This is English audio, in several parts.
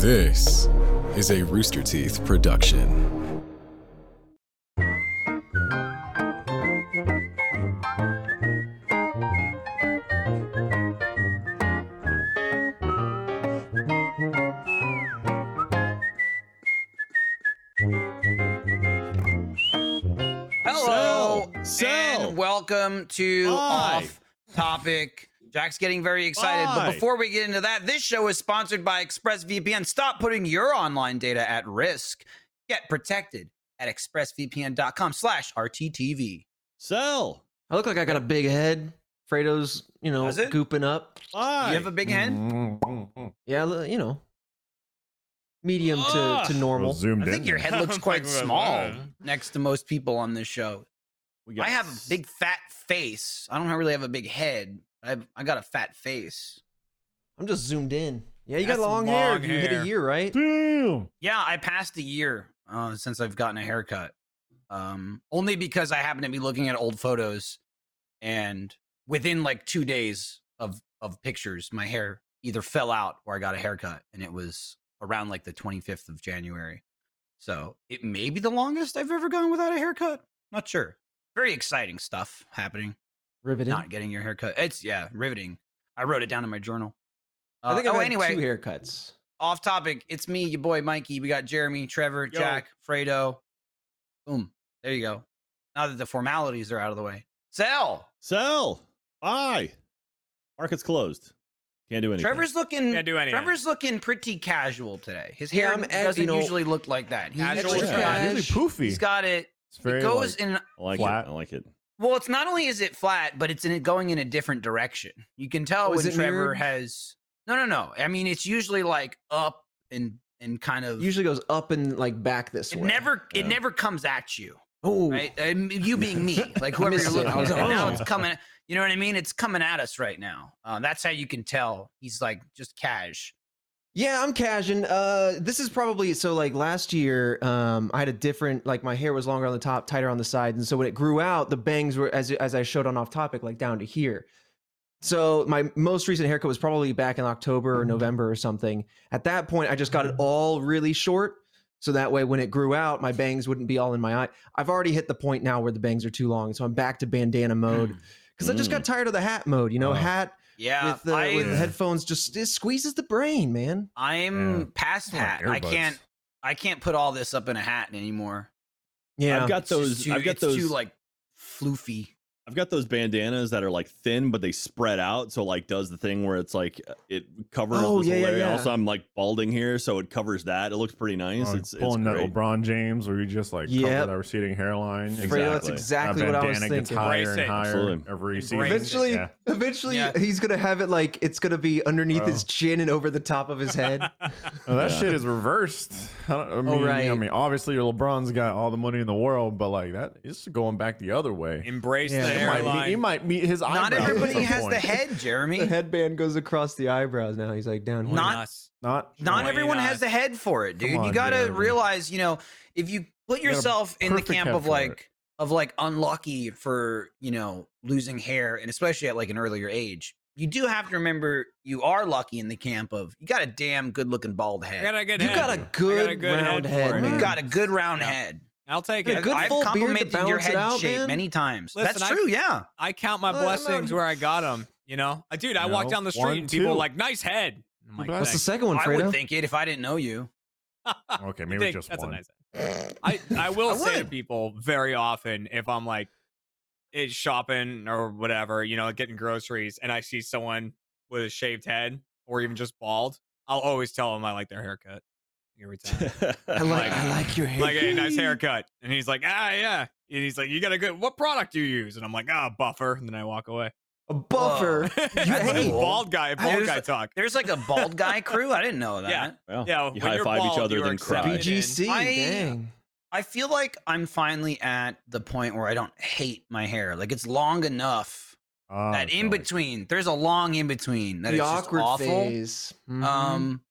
This is a Rooster Teeth production. Hello, Sell. Sell. and welcome to Hi. Off Topic. Jack's getting very excited, but before we get into that, this show is sponsored by ExpressVPN. Stop putting your online data at risk. Get protected at expressvpn.com slash RTTV. Sell. I look like I got a big head. Fredo's, you know, Does it? gooping up. Hi. You have a big head. Yeah, you know, medium to, to normal. Zoomed I think in your head looks quite small next to most people on this show. We I have a big fat face. I don't really have a big head. I have, I got a fat face. I'm just zoomed in. Yeah, you got That's long, hair. long You hit a year, right? Damn. Yeah, I passed a year uh, since I've gotten a haircut. Um, only because I happen to be looking at old photos, and within like two days of of pictures, my hair either fell out or I got a haircut, and it was around like the 25th of January. So it may be the longest I've ever gone without a haircut. Not sure. Very exciting stuff happening. Riveted. Not getting your haircut. It's yeah, riveting. I wrote it down in my journal. I think Uh, I've oh, had anyway, two haircuts. off topic. It's me, your boy Mikey. We got Jeremy, Trevor, Yo. Jack, Fredo. Boom. There you go. Now that the formalities are out of the way. Sell. Sell. Hi. Market's closed. Can't do anything. Trevor's looking Can't do anything. Trevor's looking pretty casual today. His hair I'm doesn't you know, usually look like that. He usually, yeah, usually poofy. He's got it. it's very it goes like, in I like flat. it. I like it. Well, it's not only is it flat, but it's in it going in a different direction. You can tell Oh, when Trevor mirrored? has No, no, no. I mean, it's usually like up and and kind of Usually goes up and like back this it way. never it never comes at you. Oh, right? And you being me, like whoever you're looking at. like, now oh. it's coming. You know what I mean? It's coming at us right now. Uh, that's how you can tell he's like just cash. Yeah, I'm cashing. Uh, this is probably so. Like last year, um, I had a different. Like my hair was longer on the top, tighter on the sides, and so when it grew out, the bangs were as as I showed on off topic, like down to here. So my most recent haircut was probably back in October or November or something. At that point, I just got it all really short, so that way when it grew out, my bangs wouldn't be all in my eye. I've already hit the point now where the bangs are too long, so I'm back to bandana mode because I just got tired of the hat mode. You know, Oh. hat Yeah, with the with I, headphones just it squeezes the brain, man. I'm Yeah. past Like hat. I can't. I can't put all this up in a hat anymore. Yeah, I've got those. Too, I've got it's those. Too like floofy. I've got those bandanas that are like thin, but they spread out. So like does the thing where it's like uh, it covers Oh, this yeah, whole yeah, area. yeah. Also, I'm like balding here, so it covers that. It looks pretty nice. Oh, it's it's pulling that. LeBron James where you just like Yep. cover that receding hairline. Fredo, that's Exactly. exactly That what I was bandana gets thinking. higher Embrace and it. higher Absolutely. every season. Eventually, Yeah. eventually, Yeah. he's gonna have it like it's gonna be underneath his Oh. chin and over the top of his head. Oh, that Yeah. shit is reversed. I, don't, I mean, right. I mean, obviously your LeBron's got all the money in the world, but like that is going back the other way. Embrace Yeah. The He He might, meet, he might meet his Not eyebrows at everybody some has the head, Jeremy. the headband goes across the eyebrows. Now he's like down here. Not- Us. Not Not everyone not? has the head for it, Come dude. you got to Jeremy. realize, you know, if you put You got a yourself in the camp of for it. like of like unlucky for, you know, losing hair and especially at like an earlier age, you do have to remember you are lucky in the camp of you got a damn good-looking bald I head. got a good You head. got a I got a good round head head, for it. man. you got a good round Yeah. head. I'll take A it. good I've full beard to complimented your balance it head out, shape man. many times. Listen, That's I- true, yeah. I count my Uh, blessings not- where I got them. You know, Uh, dude. I You walk know, down the street one, and people are like, "Nice head." I'm like, What's What's the "Thanks." second one, I would think it if I didn't know you. Okay, maybe think just that's one. a nice head. I I will I say to would. people very often if I'm like it's shopping or whatever, you know, getting groceries, and I see someone with a shaved head or even just bald, I'll always tell them I like their haircut every time. I like, I like your hair. like, hey, nice haircut, and he's like, ah, yeah, and he's like, you got a good. What product do you use? And I'm like, ah, buffer, and then I walk away. a buffer. That's hey, bald guy, bald There's- guy talk. There's like a bald guy crew. I didn't know that. Yeah. well, Yeah, you when high you're five each other, you're then cry. BGC. I- dang. I feel like I'm finally at the point where I don't hate my hair. Like it's long enough. Oh, that so, in between, there's a long in between that The it's just awkward awful. phase. Mhm. Um,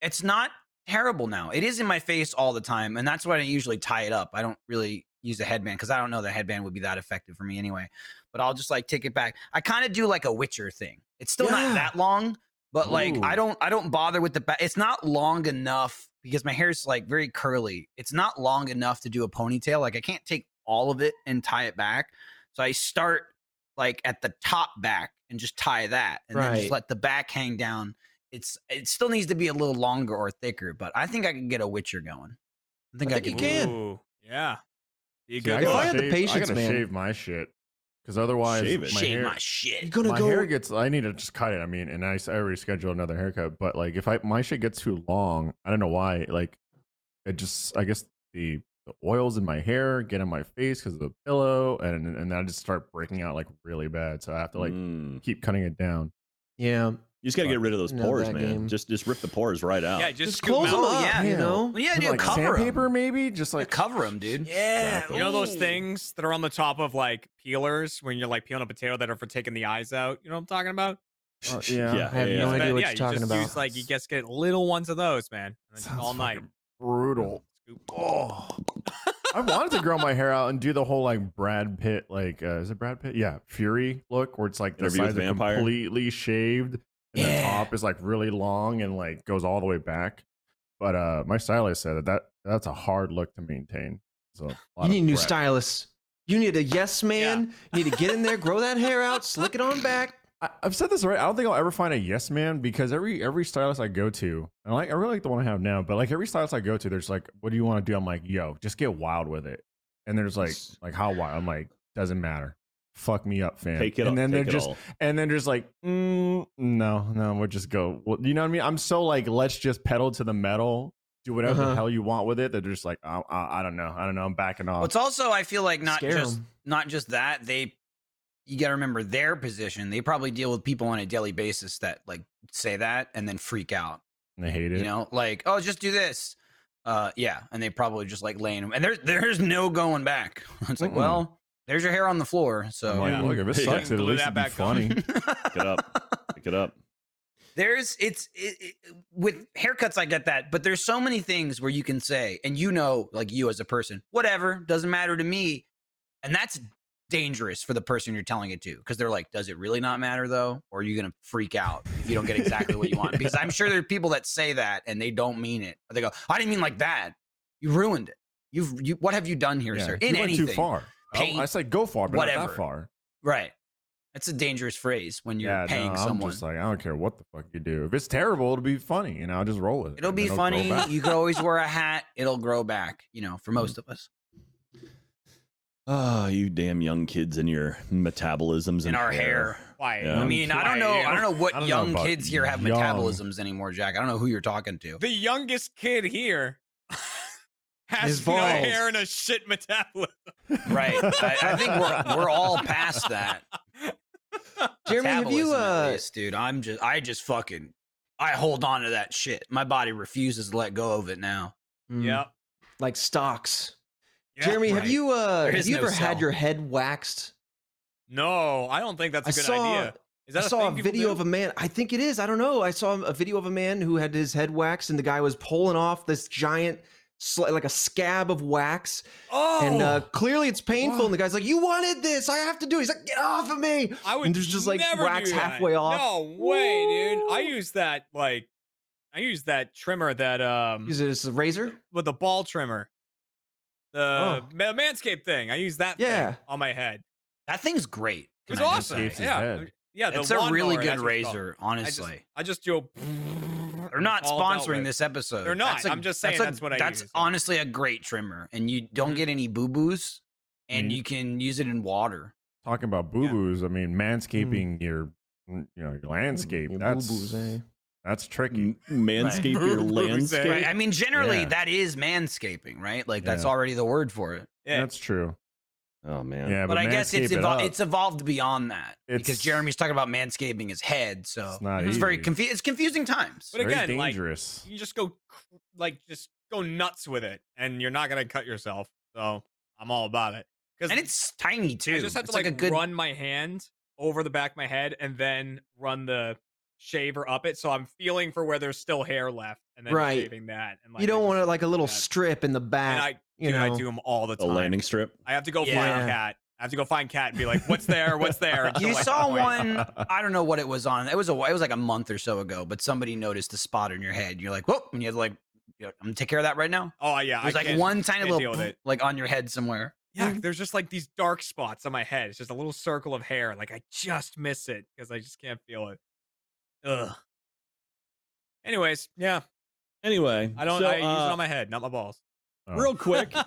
it's not terrible now. It is in my face all the time, and that's why I usually tie it up. I don't really use a headband because I don't know the headband would be that effective for me anyway. But I'll just like take it back. I kind of do like a Witcher thing. It's still Yeah. not that long, but like I don't I don't bother with the back. It's not long enough because my hair's like very curly. It's not long enough to do a ponytail. Like I can't take all of it and tie it back. So I start like at the top back and just tie that and then just let the back hang down. It's it still needs to be a little longer or thicker, but I think I can get a witcher going. I think I, think you can. can. Ooh, yeah. You See, I good If I gotta had the shave- patience, I gotta man. shave my shit because otherwise Shave it. my Shave hair, my shit. You're gonna my go. hair gets. I need to just cut it. I mean, and I, I already scheduled another haircut, but like if I my shit gets too long, I don't know why. Like it just, I guess the the oils in my hair get in my face because of the pillow, and and then I just start breaking out like really bad. So I have to like Mm. keep cutting it down. yeah, You just got to get rid of those Know pores, that man. game. Just just rip the pores right out. Yeah, just, just scoop 'em close them out. Oh, up. yeah. You know, Well, yeah, With, dude, like cover 'em. sandpaper, maybe just Like like cover them, dude. Yeah, Exactly. you know those Ooh. things that are on the top of like peelers when you're like peeling a potato that are for taking the eyes out. You know what I'm talking about? Uh, yeah. yeah, I have yeah, no yeah. idea But what yeah, you're you talking just about. Use, like you just get little ones of those, man, and then just Sounds all night. fucking brutal. Scoop. Oh, I wanted to grow my hair out and do the whole like Brad Pitt, like uh, is it Brad Pitt? Yeah, Fury look, where it's like the Interview with sides are Vampire? completely shaved, and the top is like really long and like goes all the way back. But uh, my stylist said that, that that's a hard look to maintain. So you need a new stylist. You need a yes man. You need to get in there, grow that hair out, slick it on back. I, I've said this right. I don't think I'll ever find a yes man because every every stylist I go to, and I like I really like the one I have now, but like every stylist I go to, there's like, what do you want to do? I'm like, yo, just get wild with it. And there's like, like how wild? I'm like, doesn't matter. Fuck me up, fam. Take it and all. then take they're just all. and then just like, mm, no, no, we'll just go. Well, you know what I mean? I'm so like, let's just pedal to the metal, do whatever Uh-huh. the hell you want with it. They're just like, I, I, I don't know, I don't know, I'm backing off. Well, it's also I feel like not Scare just 'em. not just that they you got to remember their position. They probably deal with people on a daily basis that like say that and then freak out. and they hate it. You know, like oh, just do this. Uh, yeah, and they probably just like laying them, and there's there's no going back. It's like, Mm-mm. well, there's your hair on the floor. I'm So like, Yeah. look, if it Yeah. sucks, at least that it'd be funny. Pick it up. Pick it up. there's it's it, it, with haircuts i get that but there's so many things where you can say and you know like you as a person whatever doesn't matter to me and that's dangerous for the person you're telling it to because they're like does it really not matter though or are you gonna freak out if you don't get exactly what you want because i'm sure there are people that say that and they don't mean it or they go i didn't mean like that you ruined it you've you what have you done here Yeah, sir you in went anything too far. I- Paint, I said go far, but not whatever. that far. right that's a dangerous phrase when you're yeah, paying no, I'm someone just like I don't care what the fuck you do. If it's terrible, it'll be funny, and I'll just roll with it. It'll be then grow funny. You could always wear a hat. It'll grow back, you know, for most of us. Oh, you damn young kids and your metabolisms In and our hair. Why? Yeah. I mean, I don't know. I don't know what don't young about kids here have young. metabolisms anymore, Jack. I don't know who you're talking to. The youngest kid here has His no balls. hair and a shit metabolism. Right. I, I think we're we're all past that. Jeremy, have you Metabolism, at uh least, dude? I'm just I just fucking I hold on to that shit. My body refuses to let go of it now. mm, Yep. like stocks? Yeah, Jeremy, have right. you uh There have is you no ever had cell. your head waxed? No, I don't think that's a I good saw idea. Is that I a saw a thing people video do? of a man. I think it is. I don't know. I saw a video of a man who had his head waxed, and the guy was pulling off this giant, sli- like a scab of wax, Oh, and uh, clearly it's painful. And the guy's like, "You wanted this. I have to do." it." He's like, "Get off of me!" I would and there's just, like, wax halfway off. No way, dude. I use that like I use that trimmer that um Is it a razor? with the ball trimmer. The Oh. ma- manscape thing. I use that thing Yeah. on my head. That thing's great. It was can I just awesome. say. Manscapes his Yeah. head. Yeah, the It's a really good that's what it's called. razor, I just, honestly. I just do a They're not sponsoring this episode. They're not. That's a- I'm just saying a- that's what I use. That's use. honestly a great trimmer, and you don't Mhm. get any boo boos, and Mhm. you can use it in water. Talking about boo boos, I mean, manscaping your, you know, your landscape. Your that's boo-boos, eh? that's tricky. M- manscape your eh? landscape. Right? I mean, generally, Yeah. that is manscaping, right? Like that's Yeah. already the word for it. Yeah. That's true. Oh man. Yeah, But, but, I guess it's manscape it it's evolved beyond that because Jeremy's talking about manscaping his head, so It's not it's very easy. confusing. It's confusing times. But very again, like, dangerous. you just go like just go nuts with it, and you're not gonna cut yourself. So I'm all about it. Because and it's tiny too. I just have it's to like, like a good. run my hand over the back of my head and then run the shaver up it, so I'm feeling for where there's still hair left, and then Right. shaving that. And like, You don't want to like a little yeah. strip in the And back. I, you dude, I do them all the The time. landing strip. I have to go Yeah. Final Cat. I have to go find Kat and be like, "What's there? What's there?" You I saw one. I don't know what it was on. It was a. It was like a month or so ago. But somebody noticed a spot on your head. You're like, whoop, and you had like, I'm gonna take care of that right now. Oh yeah, There's I like one tiny can't deal little with it. like on your head somewhere. Yeah, there's just like these dark spots on my head. It's just a little circle of hair. Like I just miss it because I just can't feel it. Ugh. Anyways, yeah, Anyway, I don't. so, I use it uh, on my head, not my balls. Oh. real quick uh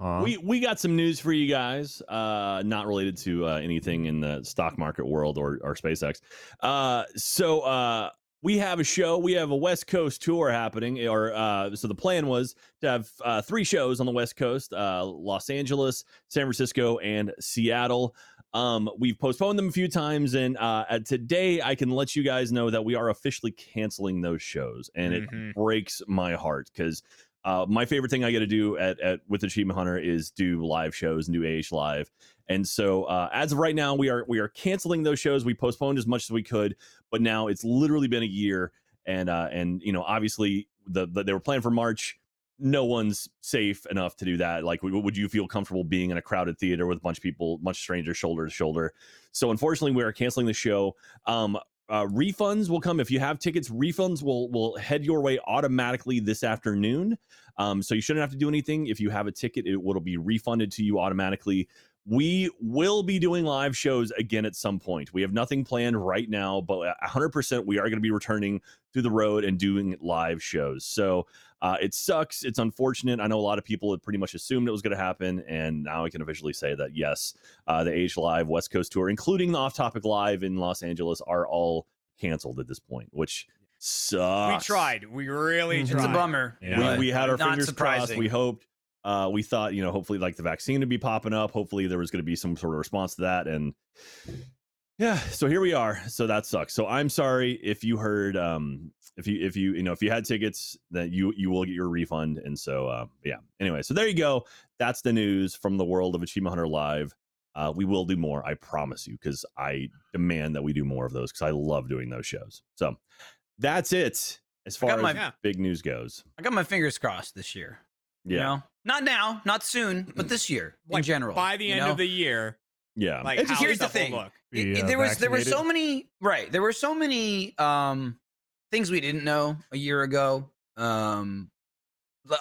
Uh-huh. we we got some news for you guys uh not related to uh, anything in the stock market world or or spacex uh so uh we have a show we have a west coast tour happening or uh so the plan was to have uh three shows on the west coast uh los angeles san francisco and seattle um we've postponed them a few times and uh today i can let you guys know that we are officially canceling those shows and it Mhm. breaks my heart because uh, my favorite thing I get to do at, at with Achievement Hunter is do live shows and do AH live. And so uh, as of right now, we are we are canceling those shows. We postponed as much as we could, but now it's literally been a year, and uh, and you know obviously the, the they were planned for March. No one's safe enough to do that. Like, would you feel comfortable being in a crowded theater with a bunch of people, much strangers, shoulder to shoulder? So, unfortunately, we are canceling the show. Um, uh, refunds will come if you have tickets. Refunds will will head your way automatically this afternoon. Um, so you shouldn't have to do anything. If you have a ticket, it will be refunded to you automatically. We will be doing live shows again at some point. We have nothing planned right now, but 100% we are going to be returning to the road and doing live shows. So uh, it sucks. It's unfortunate. I know a lot of people had pretty much assumed it was going to happen, and now I can officially say that yes, uh, the Age Live West Coast tour, including the Off Topic Live in Los Angeles, are all canceled at this point, which sucks. We tried. We really It's It's a bummer. Yeah. We, we had our not fingers crossed. We hoped. Uh, we thought, you know, hopefully, like the vaccine to be popping up. Hopefully, there was going to be some sort of response to that, and yeah, so here we are. So that sucks. So I'm sorry if you heard, um, if you if you you know if you had tickets, that you you will get your refund. And so uh, yeah. Anyway, so there you go. That's the news from the world of Achievement Hunter Live. Uh, we will do more, I promise you, because I demand that we do more of those because I love doing those shows. So that's it as far got as Yeah. big news goes. I got my fingers crossed this year. Yeah, You know, not now, not soon, but this year in general. By the you end know? of the year, yeah. like It's just- here's does the thing. look? It- Be, it- uh, there was there were so many right there were so many um things we didn't know a year ago um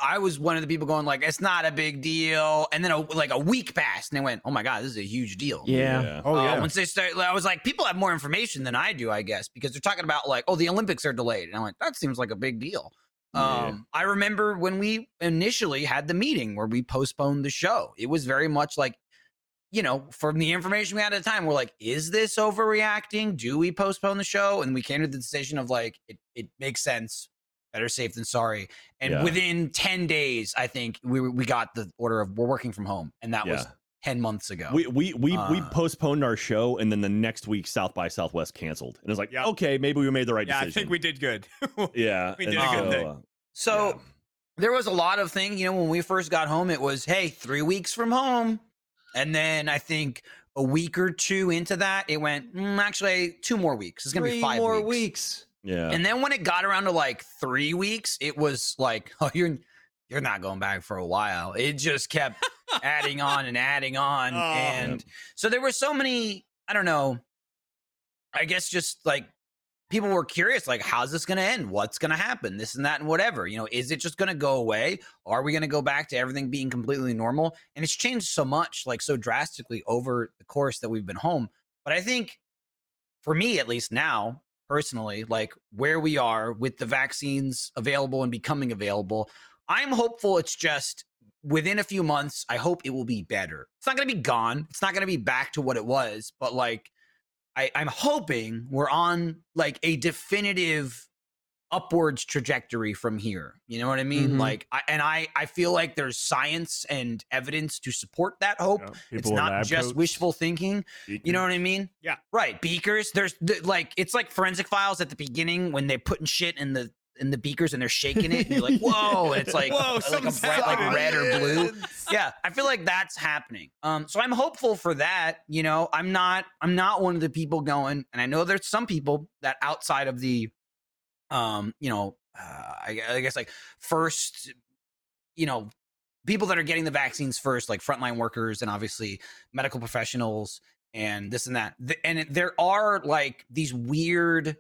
I was one of the people going like it's not a big deal and then a, like a week passed and they went oh my god this is a huge deal Yeah. Oh Uh, yeah. once they start i was like people have more information than i do i guess because they're talking about like oh the olympics are delayed and i'm like that seems like a big deal Yeah. um i remember when we initially had the meeting where we postponed the show it was very much like you know, from the information we had at the time, we're like, is this overreacting? Do we postpone the show? And we came to the decision of like, it, it makes sense. Better safe than sorry. And Yeah. within 10 days, I think we we got the order of we're working from home. And that was 10 months ago. We we we, we Uh, postponed our show, and then the next week South by Southwest canceled, and it's like, yeah, okay, maybe we made the right decision. Yeah, I think we did good. yeah, we and did a good so, thing. uh, so yeah. there was a lot of things, you know, when we first got home, it was, hey, three weeks from home. And then I think a week or two into that, it went, mm, actually, two more weeks. It's going to Three be five more weeks. weeks. yeah, And then when it got around to like three weeks, it was like, oh, you're you're not going back for a while. It just kept adding on and adding on. Oh. and so there were so many, I don't know, I guess just like people were curious, like, how's this gonna end? What's gonna happen? This and that and whatever. You know, is it just gonna go away? Are we gonna go back to everything being completely normal? And it's changed so much, like so drastically over the course that we've been home. But I think for me, at least now, personally, like where we are with the vaccines available and becoming available, I'm hopeful it's just within a few months. I hope it will be better. It's not going to be gone. It's not going to be back to what it was, but like I, I'm hoping we're on like a definitive upwards trajectory from here. You know what I mean? Mhm. Like, I, and I, I feel like there's science and evidence to support that hope. Yeah, It's not just coats, wishful thinking. You know what I mean? Yeah. Right. Beakers. There's th- like it's like forensic files at the beginning when they're putting shit in the in the beakers and they're shaking it and you're like, whoa, and it's like Whoa, like a bright like red or blue. Yeah. I feel like that's happening. Um, so I'm hopeful for that. You know, I'm not I'm not one of the people going, and I know there's some people that outside of the um, you know, uh, I, I guess like first, you know, people that are getting the vaccines first, like frontline workers and obviously medical professionals and this and that. And there are like these weird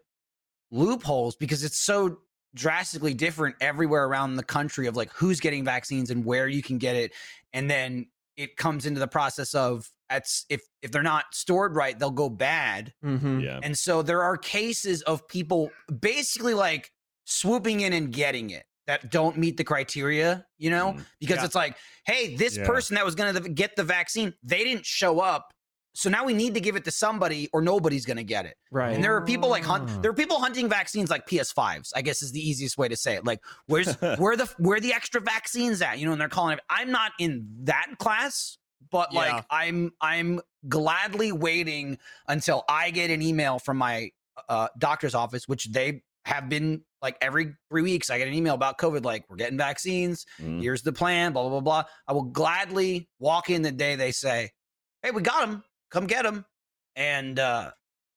loopholes because it's so drastically different everywhere around the country of like who's getting vaccines and where you can get it. And then it comes into the process of that's if if they're not stored right, they'll go bad. Mm-hmm. Yeah. And so there are cases of people basically like swooping in and getting it that don't meet the criteria, you know? Mm. Because Yeah. it's like, hey, this Yeah. person that was going to get the vaccine, they didn't show up. So now we need to give it to somebody or nobody's going to get it. Right. And there are people like Ah. hunt there are people hunting vaccines like PS5s, I guess is the easiest way to say it. Like where's where the where the extra vaccines at? You know, and they're calling it I'm not in that class, but Yeah. like I'm I'm gladly waiting until I get an email from my uh, doctor's office, which they have been like every three weeks. I get an email about COVID, like we're getting vaccines. Mm. Here's the plan. Blah blah blah blah. I will gladly walk in the day they say, "Hey, we got them. Come get them," and uh,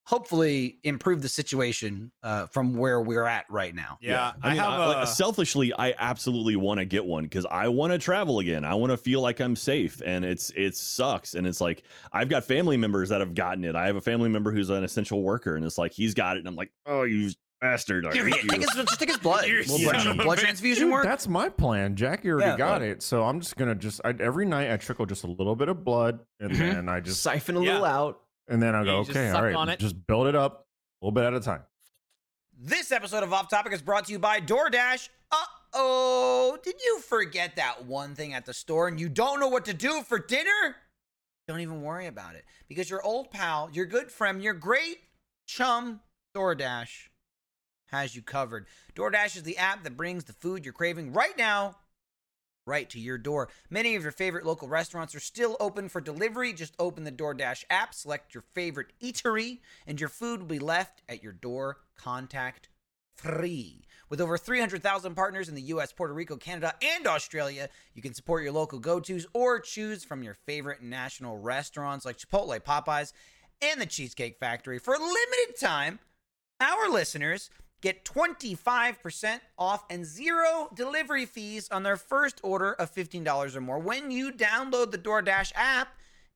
hopefully improve the situation uh, from where we're at right now. Yeah, I, I, mean, have I- like, selfishly, I absolutely want to get one because I want to travel again. I want to feel like I'm safe, and it's it sucks. And it's like I've got family members that have gotten it. I have a family member who's an essential worker, and it's like he's got it, and I'm like, oh, you bastard! I Here, hate yeah, take his, just take his blood. You're Will blood, of blood transfusion Dude, work? That's my plan. Jackie already Yeah. got it, so I'm just gonna just I, every night I trickle just a little bit of blood, and Mhm. then I just siphon a Yeah. little out. and then I go, you just okay, all right, on it. just build it up a little bit at a time. This episode of Off Topic is brought to you by DoorDash. Uh oh, did you forget that one thing at the store and you don't know what to do for dinner? Don't even worry about it because your old pal, your good friend, your great chum, DoorDash, has you covered. DoorDash is the app that brings the food you're craving right now right to your door. Many of your favorite local restaurants are still open for delivery. Just open the DoorDash app, select your favorite eatery, and your food will be left at your door contact free. With over 300,000 partners in the US, Puerto Rico, Canada, and Australia, you can support your local go tos or choose from your favorite national restaurants like Chipotle, Popeyes, and the Cheesecake Factory. For a limited time, our listeners get 25% off and zero delivery fees on their first order of $15 or more when you download the DoorDash app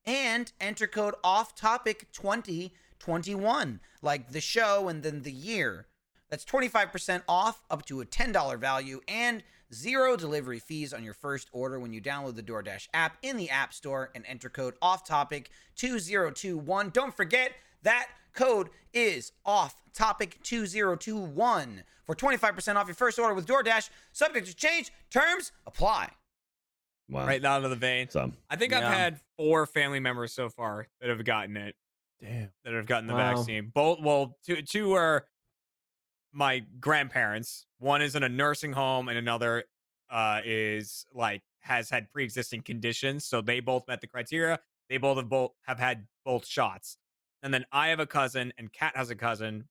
and enter code off topic 2021 like the show and then the year. That's 25% off up to a $10 value and zero delivery fees on your first order when you download the DoorDash app in the App Store and enter code off topic 2021 don't forget that code is off topic 2021 for 25% off your first order with DoorDash subject to change terms apply Wow. right down to the vein. So I think Yeah. I've had four family members so far that have gotten it, Damn. that have gotten the Wow. vaccine. Both, well, two, two are my grandparents. One is in a nursing home, and another uh, is like has had pre-existing conditions. So they both met the criteria. They both have both have had both shots. And then I have a cousin, and Kat has a cousin,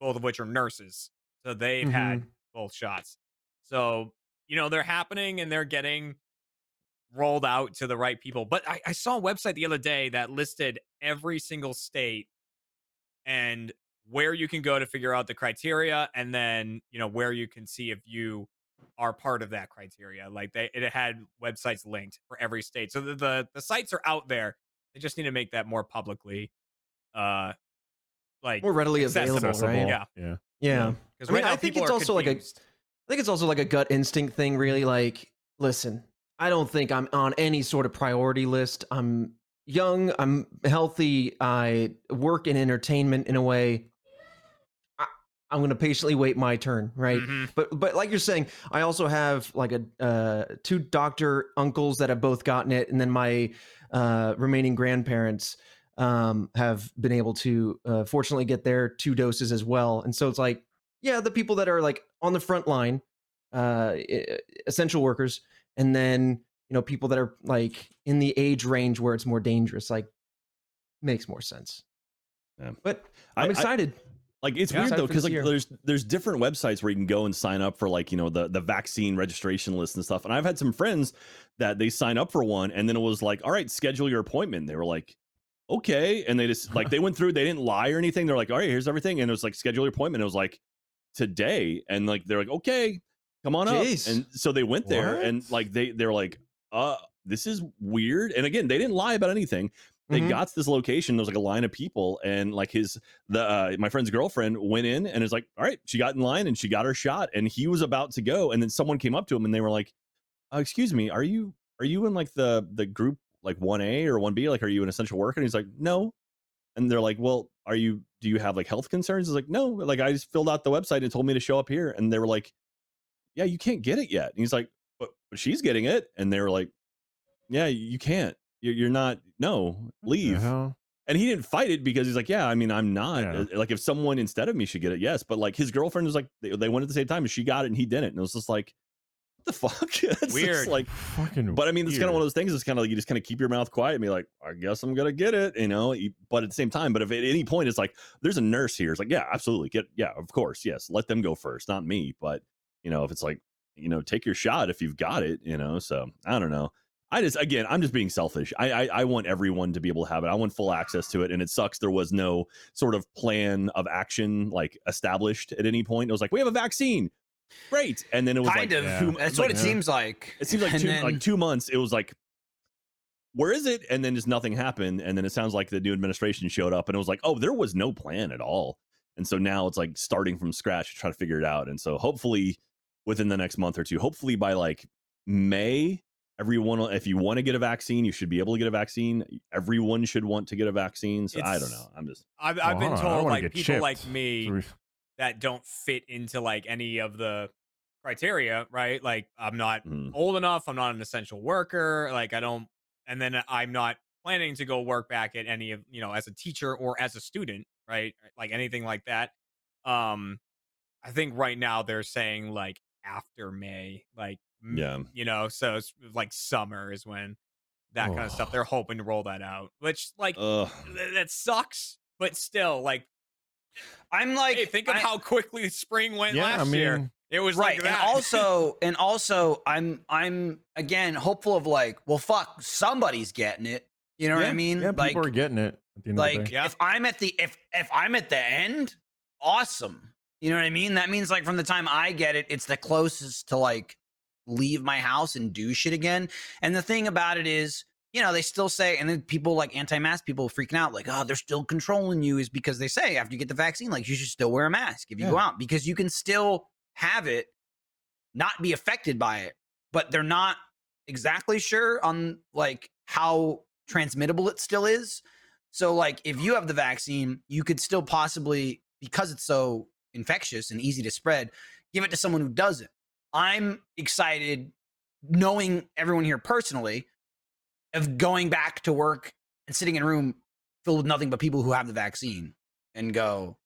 both of which are nurses. So they've had mm-hmm. both shots. So you know they're happening, and they're getting rolled out to the right people. But I, I saw a website the other day that listed every single state and where you can go to figure out the criteria, and then you know where you can see if you are part of that criteria. Like they, it had websites linked for every state, so the the, the sites are out there. They just need to make that more publicly, uh, like More readily accessible. available, right? Yeah. Yeah. Yeah. Because I mean, right now I think it's are also like a- confused. I think it's also like a gut instinct thing, really. Like, listen, I don't think I'm on any sort of priority list. I'm young, I'm healthy, I work in entertainment in a way. I, I'm going to patiently wait my turn, right? Mhm. But but like you're saying, I also have like a uh, two doctor uncles that have both gotten it, and then my uh, remaining grandparents um, have been able to uh, fortunately get their two doses as well. And so it's like, yeah, the people that are like on the front line, uh, essential workers, and then you know people that are like in the age range where it's more dangerous, like makes more sense. Yeah. But I- I'm I- excited. like it's Yeah. weird though because like year. there's there's different websites where you can go and sign up for like you know the the vaccine registration list and stuff and i've had some friends that they sign up for one and then it was like all right schedule your appointment they were like okay and they just like they went through they didn't lie or anything they're like all right here's everything and it was like schedule your appointment it was like today and like they're like okay come on Jeez. up and so they went there and like they they're like uh, this is weird. And again, they didn't lie about anything. They Mhm. got to this location. There was like a line of people, and like his the uh, my friend's girlfriend went in and is like, all right, she got in line and she got her shot, and he was about to go, and then someone came up to him and they were like, uh, excuse me, are you are you in like the the group like one A or one B? Like, are you an essential worker? And he's like, no. And they're like, well, are you? Do you have like health concerns? He's like, no. Like, I just filled out the website and told me to show up here, and they were like, yeah, you can't get it yet. And he's like, but, but she's getting it, and they were like, yeah, you can't. You're, you're not. No, leave. And he didn't fight it because he's like, yeah, I mean, I'm not. Yeah. Uh, Like, if someone instead of me should get it, yes. But like, his girlfriend was like, they, they went at the same time, and she got it, and he didn't. And it was just like, the fuck? It's just Weird. like, Fucking. but I mean, it's kind of one of those things. It's kind of like you just kind of keep your mouth quiet and be like, I guess I'm gonna get it, you know. But at the same time, but if at any point it's like, there's a nurse here, it's like, yeah, absolutely, get, yeah, of course, yes, let them go first, not me. But you know, if it's like, you know, take your shot if you've got it, you know. So I don't know. I just, again, I'm just being selfish. I, I, I want everyone to be able to have it. I want full access to it, and it sucks there was no sort of plan of action like established at any point. It was like, we have a vaccine, great, and then it was kind like, of. yeah. two- That's like, what it seems like. it seems like And two then- like two months. It was like, where is it? And then just nothing happened. And then it sounds like the new administration showed up, and it was like, oh, there was no plan at all. And so now it's like starting from scratch to try to figure it out. And so hopefully within the next month or two, hopefully by like May, everyone, if you want to get a vaccine, you should be able to get a vaccine. Everyone should want to get a vaccine. So I don't know. I'm just I've, I've been hold on, I don't told wanna like get people like me Three- that don't fit into like any of the criteria, right? Like I'm not mm, old enough, I'm not an essential worker, like I don't and then I'm not planning to go work back at any of, you know, as a teacher or as a student, right? Like anything like that. Um I think right now they're saying like after May, like yeah. you know, so it's like summer is when that kind of stuff Oh. they're hoping to roll that out, which like Ugh. that sucks, but still like I'm like, hey, think of I- how quickly spring went Yeah, last I mean, year. It was right like and also and also i'm i'm again hopeful of like well fuck somebody's getting it you know what i mean Yeah, like people are getting it. At the end of the like day. Yeah. if i'm at the if if i'm at the end awesome you know what i mean that means like from the time i get it it's the closest to like leave my house and do shit again and the thing about it is you know they still say and then people like anti-mask people freaking out like oh they're still controlling you is because they say after you get the vaccine like you should still wear a mask if you go out because you can still have it not be affected by it but they're not exactly sure on like how transmittable it still is. So like if you have the vaccine you could still possibly because it's so infectious and easy to spread give it to someone who doesn't. I'm excited knowing everyone here personally of going back to work and sitting in a room filled with nothing but people who have the vaccine and go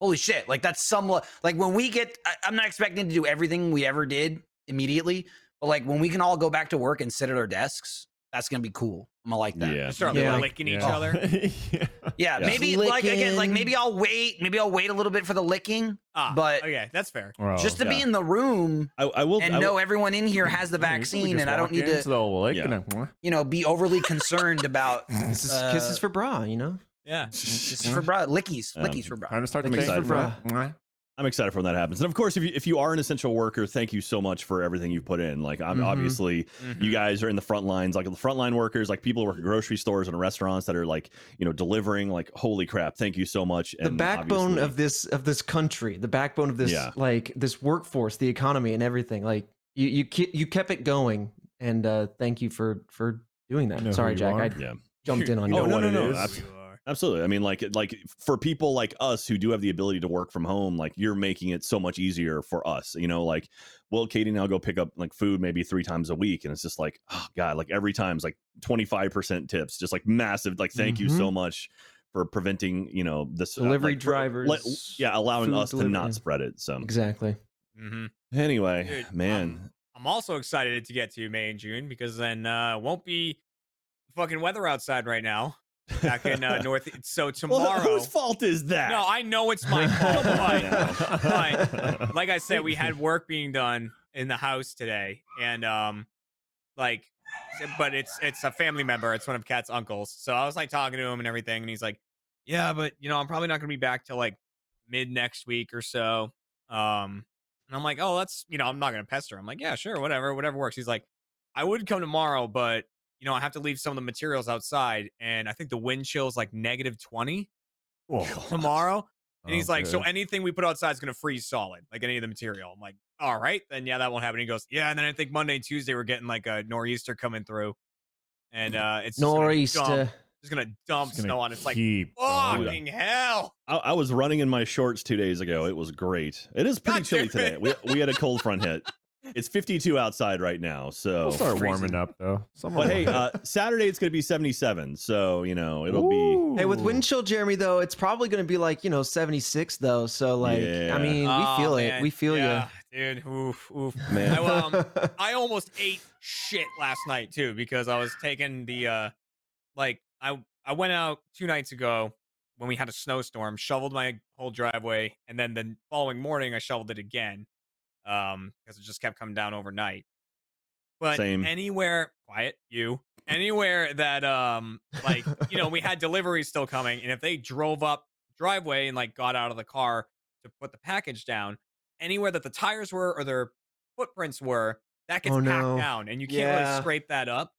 holy shit like that's some like when we get I, i'm not expecting to do everything we ever did immediately but like when we can all go back to work and sit at our desks that's gonna be cool i'm gonna like that Yeah. start Yeah. licking each Yeah. other. yeah. yeah, Yeah. maybe like again like maybe i'll wait maybe i'll wait a little bit for the licking Ah, But- okay, that's fair. Well, just to be in the room I, I will. and I will- know everyone in here has the yeah, you can vaccine and i don't need to the lake Yeah. you know be overly concerned about This is Uh, kisses for bra, you know. Yeah. this is for bra lickies Um, lickies for bra Trying to start to I'm make excited for for bra. I'm excited for when that happens. And of course, if you if you are an essential worker, thank you so much for everything you've put in. Like, I'm Mhm. obviously Mhm. you guys are in the front lines, like the frontline workers, like people who work at grocery stores and restaurants that are like you know delivering. Like, holy crap, thank you so much. the backbone of this of this country, the backbone of this Yeah. like this workforce, the economy, and everything. Like you you ke- you kept it going, and uh thank you for for doing that. You know Sorry, Jack, are? I yeah. jumped in on You you. Oh, know no, what no, no, is. abs- You are. Absolutely. I mean, like, like for people like us who do have the ability to work from home, like you're making it so much easier for us. You know, like, well, Katie and I'll go pick up like food maybe three times a week, and it's just like, oh god, like every time it's like 25 percent tips, just like massive. Like, thank you so much for preventing, you know, this uh, Delivery like, drivers, let- yeah, allowing food us to not spread it. So Exactly. Mhm. anyway, Dude, man, um, I'm also excited to get to May and June because then uh won't be fucking weather outside right now. Back in uh, North. So tomorrow. well, whose fault is that? no, I know it's my fault, but but like I said, we had work being done in the house today, and um, like, but it's it's a family member. It's one of Kat's uncles. So I was like talking to him and everything, and he's like, "Yeah, but you know, I'm probably not gonna be back till like mid next week or so." Um, and I'm like, "Oh, that's you know, I'm not gonna pester." him. I'm like, "Yeah, sure, whatever, whatever works." He's like, I would come tomorrow, but you know, I have to leave some of the materials outside, and I think the wind chill is like negative twenty tomorrow. And he's like, so anything we put outside is going to freeze solid, like any of the material. I'm like, all right, then yeah, that won't happen. He goes, yeah, and then I think Monday and Tuesday we're getting like a nor'easter coming through, and uh it's just gonna Nor'easter. dump- Just gonna dump Just gonna snow on. it. It's like keep going. fucking hell. I, I was running in my shorts two days ago. It was great. It is pretty God chilly damn today. We, we had a cold front hit. It's 52 outside right now. So We'll start freezing. warming up though. Summer But hey, uh, Saturday it's going to be 77. So, you know, it'll be. Hey, with wind chill, Jeremy, though, it's probably going to be like, you know, 76, though. So, like, Yeah. I mean, we Oh, feel it. We feel you. dude. Oof, oof. Man. I, um. I almost ate shit last night too because I was taking the uh like I I went out two nights ago when we had a snowstorm, shoveled my whole driveway, and then the following morning I shoveled it again. Um, because it just kept coming down overnight. But Same. anywhere quiet, you anywhere that um like you know, we had deliveries still coming, and if they drove up driveway and like got out of the car to put the package down, anywhere that the tires were or their footprints were, that gets Oh, packed no. down and you can't Yeah. really scrape that up.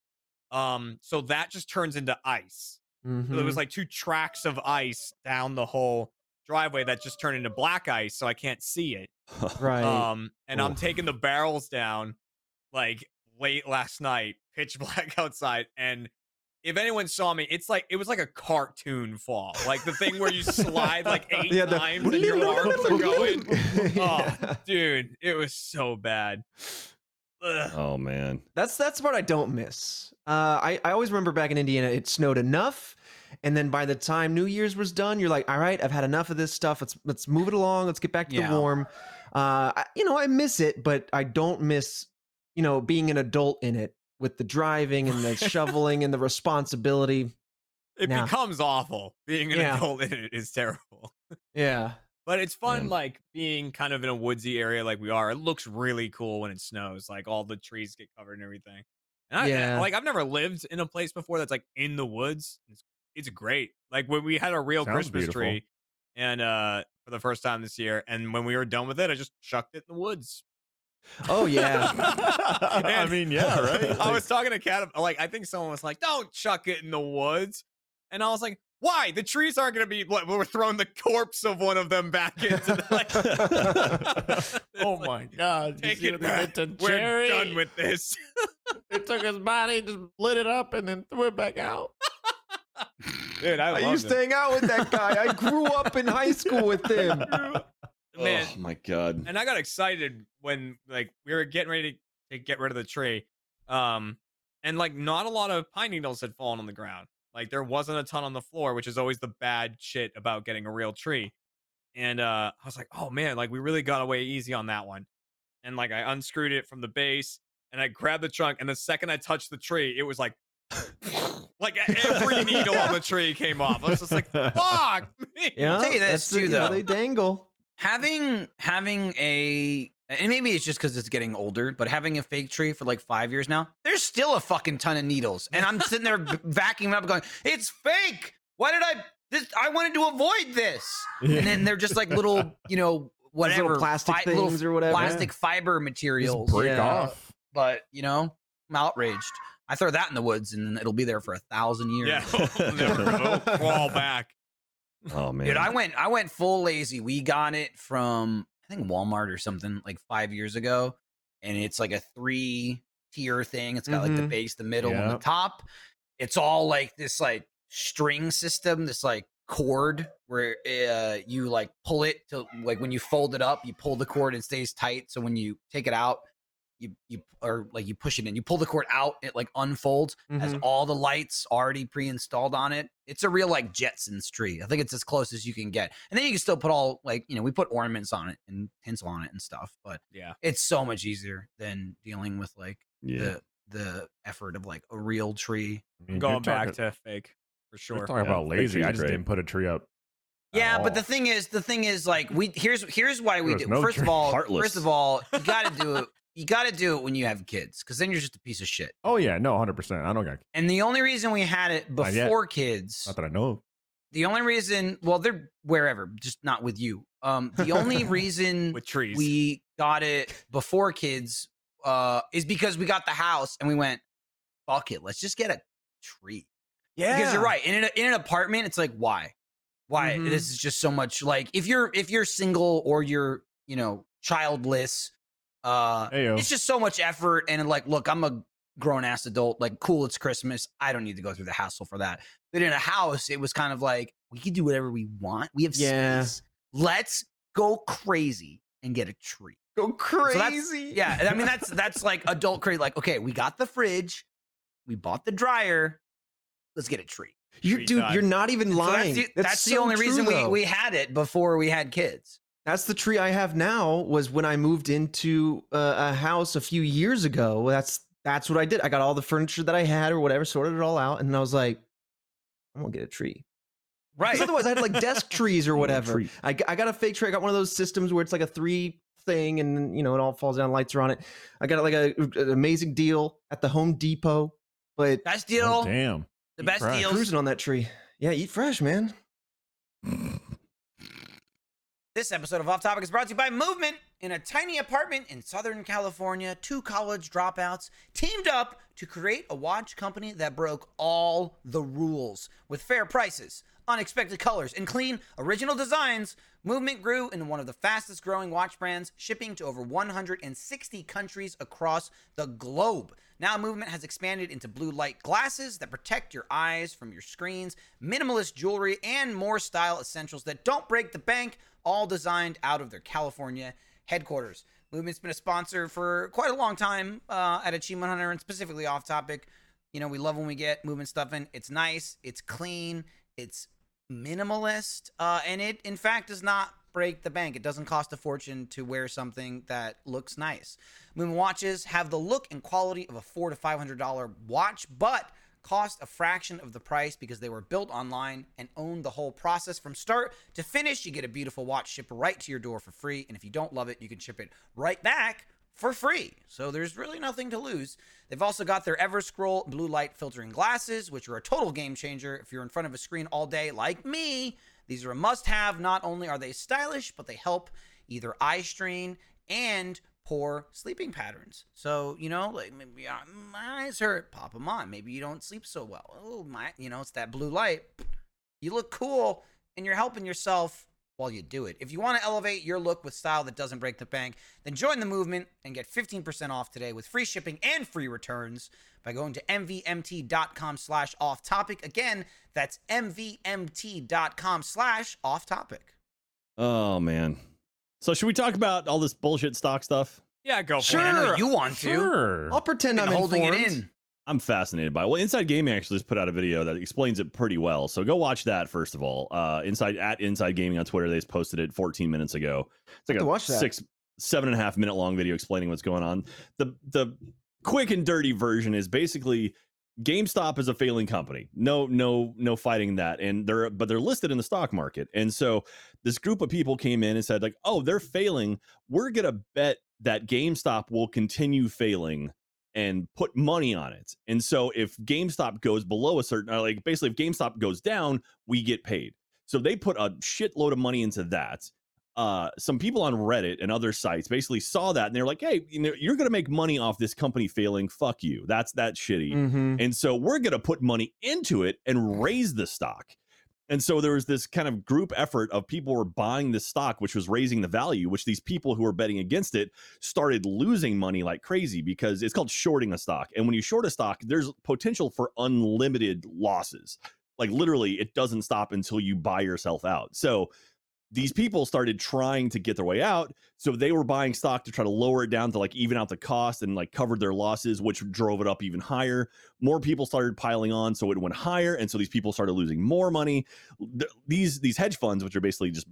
Um, so that just turns into ice. So there was like two tracks of ice down the whole driveway that just turned into black ice, so I can't see it. Right. Um, and I'm taking the barrels down like late last night, pitch black outside, and if anyone saw me, it's like it was like a cartoon fall, like the thing where you slide like eight Yeah, the- times and your arms are going. Oh, dude, it was so bad. Ugh. Oh, man. That's that's what I don't miss. Uh, I I always remember back in Indiana, it snowed enough, and then by the time New Year's was done, you're like, all right, I've had enough of this stuff. Let's let's move it along. Let's get back to Yeah. the warm. Uh, I, you know, I miss it, but I don't miss, you know, being an adult in it with the driving and the shoveling and the responsibility. It Nah. becomes awful. Being an Yeah. adult in it is terrible. Yeah. But it's fun, Man. like being kind of in a woodsy area like we are. It looks really cool when it snows. Like all the trees get covered and everything. And I, Yeah. like I've never lived in a place before that's like in the woods. It's, it's great. Like when we had a real Sounds Christmas beautiful. tree, and uh for the first time this year, and when we were done with it, I just chucked it in the woods. Oh yeah. I mean, yeah, right. I was talking to Kat. Like I think someone was like, "Don't chuck it in the woods," and I was like. Why the trees aren't going to be? like, We're throwing the corpse of one of them back into the. Like, oh my god! Take it back. to We're done with this. They took his body, just lit it up, and then threw it back out. Dude, I, I love used to hang out with that guy. I grew up in high school with him. Man, Oh, my God. and I got excited when like we were getting ready to, to get rid of the tree. Um, and like not a lot of pine needles had fallen on the ground. Like there wasn't a ton on the floor, which is always the bad shit about getting a real tree. And uh I was like, oh man, like we really got away easy on that one. And like I unscrewed it from the base and I grabbed the trunk, and the second I touched the tree, it was like like every needle on the tree came off. I was just like, fuck me. Yeah, tell you this, that's the- too, you though. they dangle. having having a and maybe it's just because it's getting older, but having a fake tree for like five years now, there's still a fucking ton of needles, and I'm sitting there v- vacuuming up, going, "It's fake. Why did I? This I wanted to avoid this." And then they're just like little, you know, whatever plastic little things or whatever. plastic fiber materials. break Yeah. off. But you know, I'm outraged. I throw that in the woods, and it'll be there for a thousand years. Yeah, never it'll crawl back. Oh, man. Dude, I went I went full lazy. We got it from I think Walmart or something like five years ago, and it's like a three tier thing. It's got like the Mhm. base, the middle, and the top. It's all like this like string system, this like cord where uh, you like pull it to like when you fold it up, you pull the cord and it stays tight. So when you take it out, you you or like you push it in, you pull the cord out, it like unfolds has Mhm. all the lights already pre-installed on it. It's a real like Jetsons tree. I think it's as close as you can get. And then you can still put all like, you know, we put ornaments on it and tinsel on it and stuff, but Yeah. it's so much easier than dealing with like yeah. the the effort of like a real tree. I mean, Going back talking- to fake for We're sure. talking Yeah, about lazy. I just great. didn't put a tree up. Yeah, but the thing is, the thing is, like we here's here's why we There's do. no First of all, Heartless. first of all, you got to do it. You got to do it when you have kids, because then you're just a piece of shit. Oh yeah, no, hundred percent. I don't got. And the only reason we had it before kids, Not that I know. of. the only reason, well, they're wherever, just not with you. Um, the only reason with trees. we got it before kids uh, is because we got the house and we went, fuck it, let's just get a tree. Yeah, Because you're right. In an, in an apartment, it's like, why? Why? Mhm. This is just so much like if you're if you're single or you're, you know, childless, uh Ayo. it's just so much effort and like, look, I'm a grown ass adult. Like, cool, it's Christmas. I don't need to go through the hassle for that. But in a house, it was kind of like we can do whatever we want. We have Yeah. space. Let's go crazy and get a tree. go So that's- crazy. Yeah, I mean that's that's like adult crazy. Like, okay, we got the fridge, we bought the dryer. Let's get a tree. you Tree dude, time. you're not even So lying. that's the, that's the so only true, reason we, we had it before we had kids. That's the tree I have now. Was when I moved into uh, a house a few years ago. That's that's what I did. I got all the furniture that I had or whatever, sorted it all out, and I was like, I'm gonna get a tree. Right. Otherwise, I had like desk trees or whatever. I, I, g- I got a fake tree. I got one of those systems where it's like a three thing, and you know it all falls down. Lights are on it. I got like a, an amazing deal at the Home Depot, but Best Oh, deal. damn. the Eat best deal. deals. cruising on that tree. Yeah, eat fresh, man. This episode of Off Topic is brought to you by Movement. In a tiny apartment in Southern California, two college dropouts teamed up to create a watch company that broke all the rules with fair prices, unexpected colors, and clean, original designs. Movement grew into one of the fastest growing watch brands, shipping to over 160 countries across the globe. Now, Movement has expanded into blue light glasses that protect your eyes from your screens, minimalist jewelry, and more style essentials that don't break the bank, all designed out of their California headquarters. Movement's been a sponsor for quite a long time uh, at Achievement Hunter and specifically off topic. You know, we love when we get movement stuff in. It's nice, it's clean, it's minimalist, uh, and it, in fact, does not break the bank. It doesn't cost a fortune to wear something that looks nice. Movement watches have the look and quality of a four to five hundred dollar watch, but cost a fraction of the price because they were built online and own the whole process from start to finish. You get a beautiful watch shipped right to your door for free, and if you don't love it, you can ship it right back for free. So there's really nothing to lose. They've also got their Everscroll blue light filtering glasses, which are a total game changer if you're in front of a screen all day like me. These are a must have. Not only are they stylish, but they help either eye strain and poor sleeping patterns. So, you know, like maybe uh, my eyes hurt, pop them on. Maybe you don't sleep so well. Oh, my, you know, it's that blue light. You look cool and you're helping yourself while you do it. If you want to elevate your look with style that doesn't break the bank, then join the movement and get 15% off today with free shipping and free returns by going to mvmt.com slash off topic. Again, that's mvmt.com slash off topic. Oh man. So should we talk about all this bullshit stock stuff? Yeah, go for Sure. it. I know you want to. Sure. I'll pretend I'm holding informed. it in. I'm fascinated by it. Well, Inside Gaming actually just put out a video that explains it pretty well. So go watch that first of all. Uh, inside at Inside Gaming on Twitter, they just posted it 14 minutes ago. It's like a six, seven and a half minute long video explaining what's going on. The the quick and dirty version is basically GameStop is a failing company. No, no, no fighting that. And they're but they're listed in the stock market. And so this group of people came in and said, like, oh, they're failing. We're gonna bet that GameStop will continue failing and put money on it. And so if GameStop goes below a certain uh, like basically if GameStop goes down, we get paid. So they put a shitload of money into that. Uh, some people on Reddit and other sites basically saw that and they're like, "Hey, you know, you're gonna make money off this company failing. Fuck you. That's that shitty." Mhm. And so we're going to put money into it and raise the stock. And so there was this kind of group effort of people were buying the stock, which was raising the value, which these people who were betting against it started losing money like crazy because it's called shorting a stock. And when you short a stock, there's potential for unlimited losses. Like literally, it doesn't stop until you buy yourself out. So these people started trying to get their way out. So they were buying stock to try to lower it down to like even out the cost and like covered their losses, which drove it up even higher. More people started piling on, so it went higher, and so these people started losing more money. These these hedge funds, which are basically just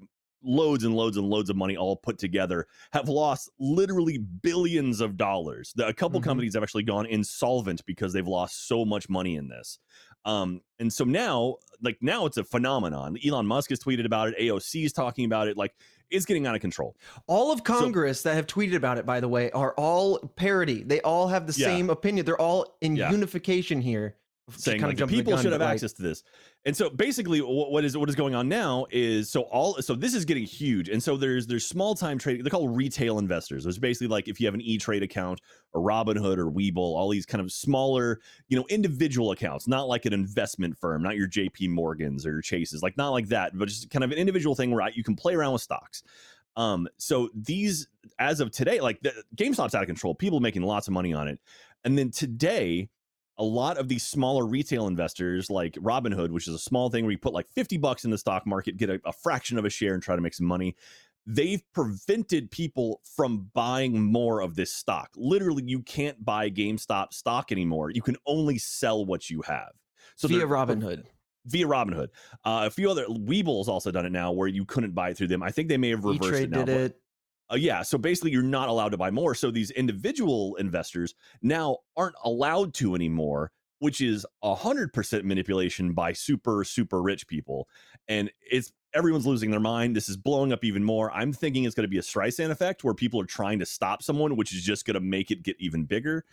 loads and loads and loads of money all put together, have lost literally billions of dollars. The- A couple Mhm. companies have actually gone insolvent because they've lost so much money in this. Um, and so now, like now, it's a phenomenon. Elon Musk has tweeted about it. AOC is talking about it. Like it's getting out of control. All of Congress that have tweeted about it, by the way, are all parody. They all have the Yeah. same opinion. They're all in Yeah. unification here. Saying like the people gun, should have like- access to this. And so basically what, what is what is going on now is so all so this is getting huge. And so there's there's small time trading, they're called retail investors. It's basically like if you have an E-Trade account or Robinhood or Webull, all these kind of smaller, you know, individual accounts, not like an investment firm, not your JP Morgans or your Chases, like not like that, but just kind of an individual thing where you can play around with stocks. Um, so these as of today, like the GameStop's out of control, people making lots of money on it. And then today, a lot of these smaller retail investors like Robinhood, which is a small thing where you put like 50 bucks in the stock market, get a, a fraction of a share and try to make some money. They've prevented people from buying more of this stock. Literally, you can't buy GameStop stock anymore. You can only sell what you have. So via Robinhood. Via Robinhood. Uh, a few other Webull's also done it now where you couldn't buy it through them. I think they may have reversed E-Trade it now. did it. Uh, yeah, so basically, you're not allowed to buy more. So these individual investors now aren't allowed to anymore, which is a hundred percent manipulation by super super rich people, and it's everyone's losing their mind. This is blowing up even more. I'm thinking it's going to be a Streisand effect where people are trying to stop someone, which is just going to make it get even bigger,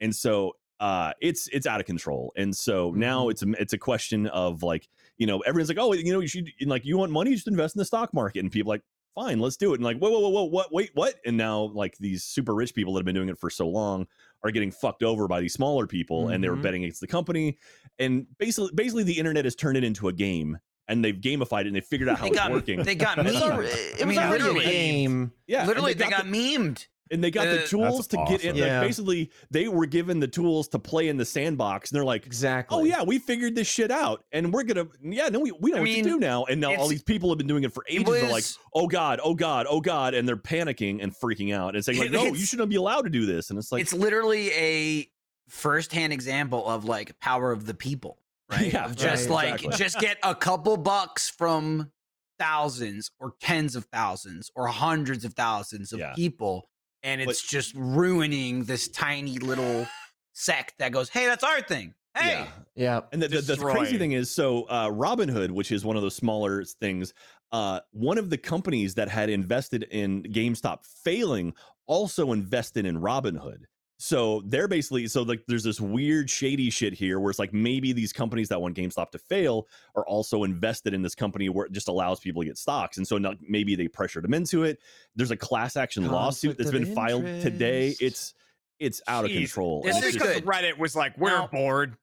and so uh it's it's out of control and so now it's a it's a question of like you know everyone's like oh you know you should like you want money just invest in the stock market and people are like fine, let's do it. And like, whoa, whoa, whoa, whoa, what, wait, what? And now like these super rich people that have been doing it for so long are getting fucked over by these smaller people and they were mm-hmm. betting against the company. And basically, basically the internet has turned it into a game and they've gamified it and they figured out how They it's got working. they got And memed. already- It I was mean, already a literally, game. yeah, literally, they, the- got memed. And they got Uh, the tools to get in. awesome. Like basically, they were given the tools to play in the sandbox, and they're like, Exactly. "Oh yeah, we figured this shit out, and we're gonna, yeah, no, we, we know I what mean, to do now." And now all these people have been doing it for ages. They're like, "Oh god, oh god, oh god," and they're panicking and freaking out and saying like, "No, you shouldn't be allowed to do this." And it's like, it's literally a firsthand example of like power of the people, right? Yeah, Of just right, like exactly. just get a couple bucks from thousands or tens of thousands or hundreds of thousands of Yeah. people, and But- it's just ruining this tiny little sect that goes, "Hey, that's our thing." Hey, yeah. Yeah. And the, the, the crazy thing is, so uh, Robinhood, which is one of those smaller things, uh, one of the companies that had invested in GameStop failing also invested in Robinhood. So they're basically so like there's this weird shady shit here where it's like maybe these companies that want GameStop to fail are also invested in this company where it just allows people to get stocks. And so not, maybe they pressured them into it. There's a class action lawsuit that's of been filed today. It's it's out of control. This and is just- because. Reddit was like, we're Now- bored.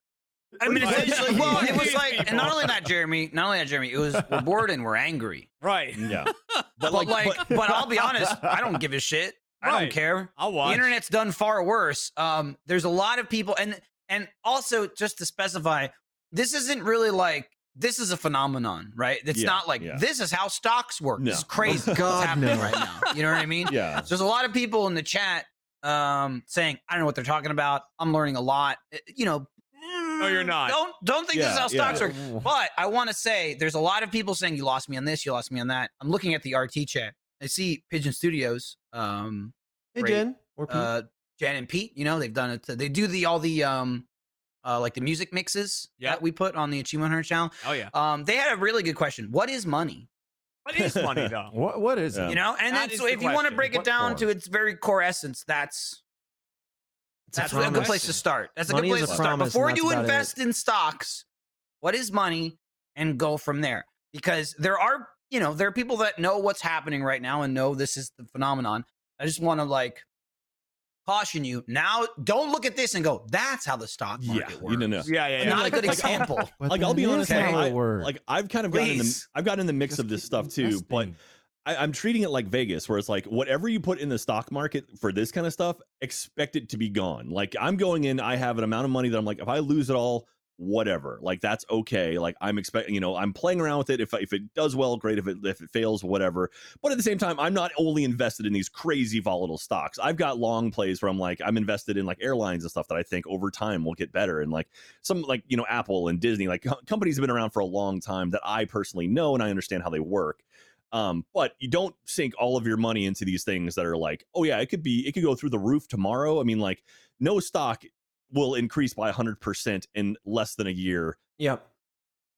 I mean, essentially, well, it was like, and not only that, Jeremy, not only that, Jeremy, it was we're bored and we're angry. Right. yeah. But like, but, I'll be honest, I don't give a shit. I don't care. I'll watch. The internet's done far worse. Um, there's a lot of people, and and also just to specify, this isn't really like this is a phenomenon, right? It's Yeah, not like yeah. this is how stocks work. No. This is crazy. God, what's happening no. right now. You know what I mean? yeah. So there's a lot of people in the chat um, saying, I don't know what they're talking about. I'm learning a lot. Uh, You know, No, you're not. Don't don't think this is how stocks yeah. work. But I want to say there's a lot of people saying you lost me on this, you lost me on that. I'm looking at the RT chat. I see Pigeon Studios, um, Hey, Great. Jen. Or Pete. uh, Jen and Pete. You know they've done it. They do the all the um, uh, like the music mixes Yeah. that we put on the Achievement Hunter channel. Oh yeah. Um, they had a really good question. What is money? What is money though? What what is Yeah. it? You know, and That then so the if you want to question. break it down form? to its very core essence, that's It's a that's a good place to start. That's a good place a to start. Before you about it. invest in stocks, what is money and go from there? Because there are, you know, there are people that know what's happening right now and know this is the phenomenon. I just want to like caution you. Now, don't look at this and go, that's how the stock market Yeah. works. You know, no. Yeah, yeah, yeah. Not like- a good example. Like I'll be honest, okay. how I, like I've kind of gotten in the I've gotten in the mix Just of this stuff too, but. I, I'm treating it like Vegas, where it's like whatever you put in the stock market for this kind of stuff, expect it to be gone. Like I'm going in, I have an amount of money that I'm like, if I lose it all, whatever. Like that's okay. Like I'm expecting, you know, I'm playing around with it. If if it does well, great. If it if it fails, whatever. But at the same time, I'm not only invested in these crazy volatile stocks. I've got long plays where I'm like, I'm invested in like airlines and stuff that I think over time will get better. And like some like you know Apple and Disney, like co- companies have been around for a long time that I personally know and I understand how they work. Um, but you don't sink all of your money into these things that are like, oh yeah, it could be, it could go through the roof tomorrow. I mean, like, no stock will increase by 100% in less than a year, Yep.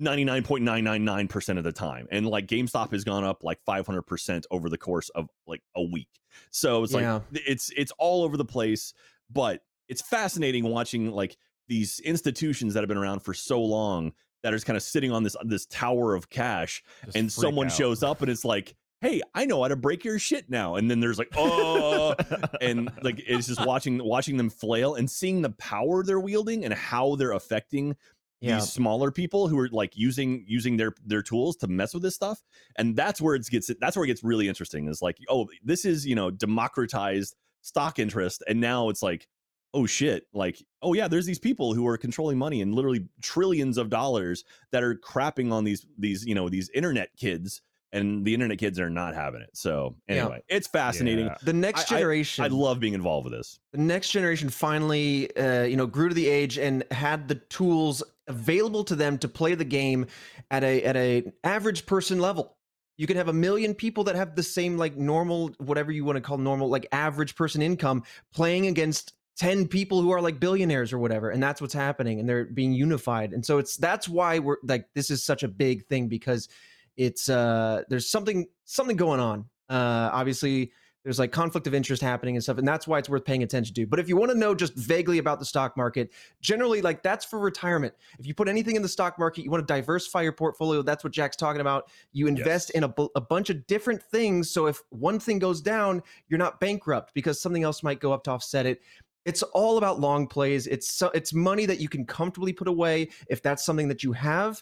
99.999% of the time. And like GameStop has gone up like 500% over the course of like a week. So it's Yeah. like, it's, it's all over the place, but it's fascinating watching like these institutions that have been around for so long that are just kind of sitting on this this tower of cash Just and someone out. shows up and it's like hey i know how to break your shit now and then there's like oh and like it's just watching watching them flail and seeing the power they're wielding and how they're affecting Yeah. these smaller people who are like using using their their tools to mess with this stuff and that's where it gets that's where it gets really interesting is like oh this is you know democratized stock interest and now it's like oh shit like oh yeah there's these people who are controlling money and literally trillions of dollars that are crapping on these these you know these internet kids and the internet kids are not having it so Yeah. anyway it's fascinating Yeah. the next I- I- generation. i love being involved with this the next generation finally uh, you know grew to the age and had the tools available to them to play the game at a at a average person level you can have a million people that have the same like normal whatever you want to call normal like average person income playing against 10 people who are like billionaires or whatever and that's what's happening and they're being unified and so it's that's why we're like this is such a big thing because it's uh there's something something going on. Uh obviously there's like conflict of interest happening and stuff and that's why it's worth paying attention to but if you want to know just vaguely about the stock market generally like that's for retirement. If you put anything in the stock market you want to diversify your portfolio that's what jack's talking about. You invest in a, a bunch of different things so if one thing goes down you're not bankrupt because something else might go up to offset it. It's all about long plays it's so, it's money that you can comfortably put away if that's something that you have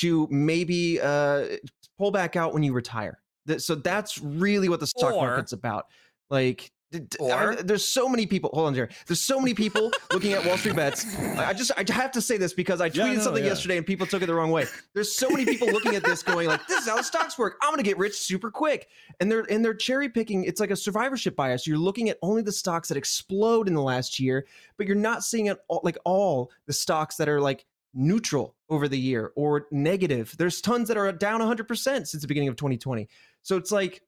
to maybe uh, pull back out when you retire. So that's really what the stock Or- market's about. Like d- d- I- Or- there's so many people hold on Jerry. there's so many people looking at wall street bets. I just i have to say this because i tweeted Yeah, no, something yeah. yesterday and people took it the wrong way. There's so many people looking at this going like this is how stocks work. I'm gonna get rich super quick. And they're and they're cherry picking it's like a survivorship bias. You're looking at only the stocks that explode in the last year but you're not seeing it all, like all the stocks that are like neutral over the year or negative. There's tons that are down 100% since the beginning of 2020 so it's like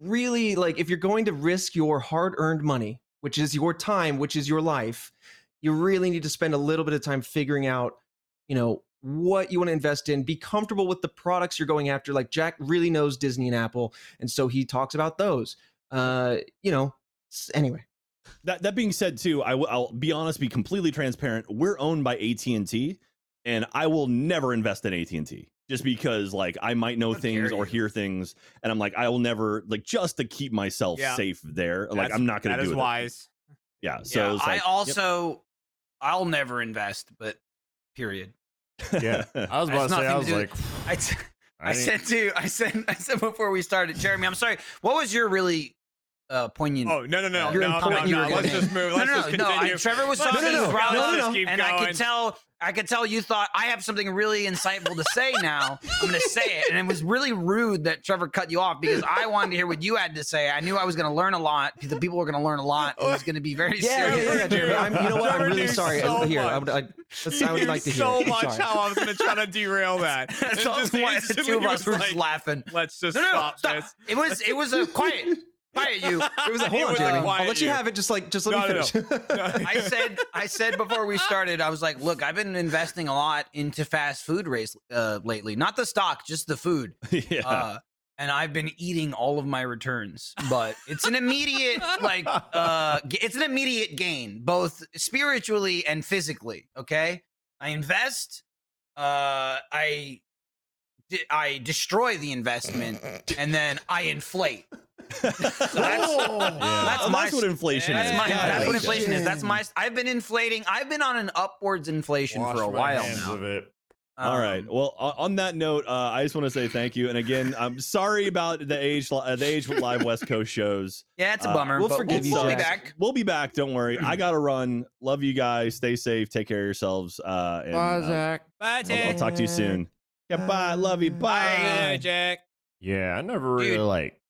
really like if you're going to risk your hard earned money which is your time which is your life you really need to spend a little bit of time figuring out you know what you want to invest in. Be comfortable with the products you're going after. Like jack really knows disney and apple and so he talks about those. Uh you know anyway that that being said too I will be honest be completely transparent we're owned by at&t and i will never invest in at&t just because like i might know How things or hear things and i'm like i will never like just to keep myself Yeah. safe there like That's- i'm not gonna That do is it wise. yeah so yeah, like, I yep. also, I'll never invest, but period. Yeah, I was about to say, I was to like, I, t- I didn't- said to, I said, I said before we started, Jeremy, I'm sorry. What was your really uh, poignant? Oh no no no Your no no important no! you were Let's getting- just move. no, Let's no, just no, no. continue. I, Trevor was Let's talking just about go, it, let's just keep and I going. could tell, I could tell you thought I have something really insightful to say. Now I'm going to say it, and it was really rude that Trevor cut you off because I wanted to hear what you had to say. I knew I was going to learn a lot. Because the people were going to learn a lot. It was going to be very yeah, yeah, serious. yeah, Jeremy. I'm, you know what? I'm Trevor really knew sorry. so Here, I much. would, I, that's, I would He like to knew hear. so it. much Sorry. how I was going to try to derail that. That's And all just why the instantly two of he us was were like, just laughing. Let's just No, no, no, stop, stop. this. It was, it was a quiet, quiet you. It was a, hold on, was a Jeremy. quiet I'll let you you. have it. Just like, just let No, me no, finish. I said I said before we started, I was like, look, I've been investing a lot into fast food race uh, lately. Not the stock, just the food. yeah Uh, and I've been eating all of my returns, but it's an immediate like uh it's an immediate gain, both spiritually and physically. Okay, I invest, uh, I I destroy the investment, and then I inflate. So that's, that's Well, my that's what inflation that's is my Yeah, that's what inflation. inflation is. That's my I've been inflating. I've been on an upwards inflation Wash for a my while hands now. of it. All right. Um, Well, on that note, uh, I just want to say thank you. And again, I'm sorry about the age, uh, the age live West Coast shows. yeah, it's a uh, bummer. we'll but forgive you, we'll be back. We'll be back. Don't worry. I got to run. Love you guys. Stay safe. Take care of yourselves. Uh, and, Bye, uh, Zach. Bye, I'll, I'll talk to you soon. Yeah. Bye. Love you. Bye. Bye, Jack. Yeah, I never really Dude. like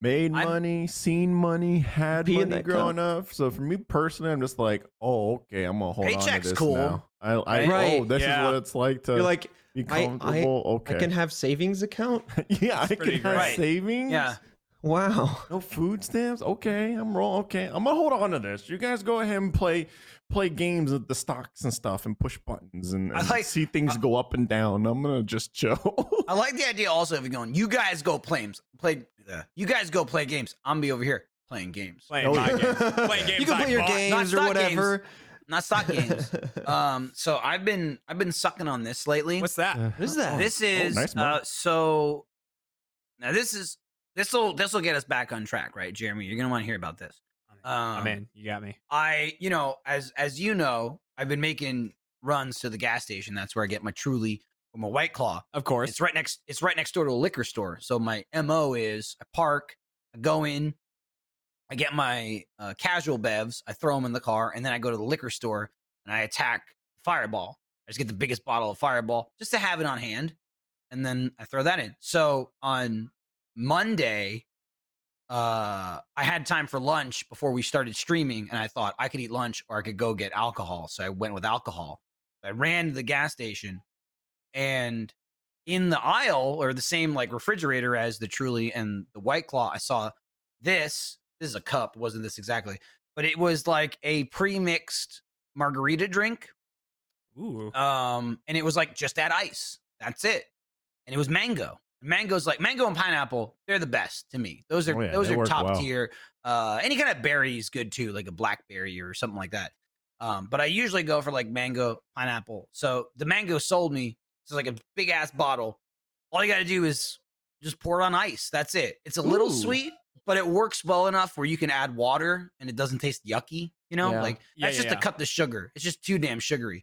made I'm- money, seen money, had money that growing up. So for me personally, I'm just like, oh, okay, I'm gonna hold on Paycheck's to this cool. now. I, I Right. oh, this Yeah. is what it's like to You're like, be I- I- okay, I can have savings account. yeah, I can pretty have great. Right. savings. Yeah. Wow. No food stamps. Okay, I'm roll. Okay, I'm gonna hold on to this. You guys go ahead and play play games with the stocks and stuff and push buttons and, I and like- see things go up and down. I'm gonna just chill. I like the idea also of going, you guys go play play you guys go play games. I'm gonna be over here playing games. Playing Oh, my games. Playing games you can I play your bought. games Not or stock whatever. not stock games. um, so I've been I've been sucking on this lately. What's that? what is that? this is nice uh, so now this is this will this will get us back on track, right, Jeremy? You're gonna want to hear about this. I'm Um, in. You got me. I, you know, as as you know, I've been making runs to the gas station. That's where I get my Truly or my White Claw. Of course. It's right next. It's right next door to a liquor store. So my mo is I park, I go in, I get my uh, casual bevs, I throw them in the car, and then I go to the liquor store and I attack Fireball. I just get the biggest bottle of Fireball just to have it on hand, and then I throw that in. So on Monday, uh, I had time for lunch before we started streaming, and I thought I could eat lunch or I could go get alcohol. So I went with alcohol. I ran to the gas station, and in the aisle or the same like refrigerator as the Truly and the White Claw, I saw this. This is a cup, wasn't this exactly? But it was like a pre-mixed margarita drink. Ooh. Um, and it was like just add ice. That's it. And it was mango. Mango's like mango and pineapple, they're the best to me. Those are Oh, yeah, those are top well. tier. Uh any kind of berry is good too, like a blackberry or something like that. Um, but I usually go for like mango, pineapple. So the mango sold me. It's like a big ass bottle. All you gotta do is just pour it on ice. That's it. It's a little Ooh. sweet, but it works well enough where you can add water and it doesn't taste yucky. You know, Yeah. like Yeah, that's yeah, just to yeah. cut the sugar. It's just too damn sugary.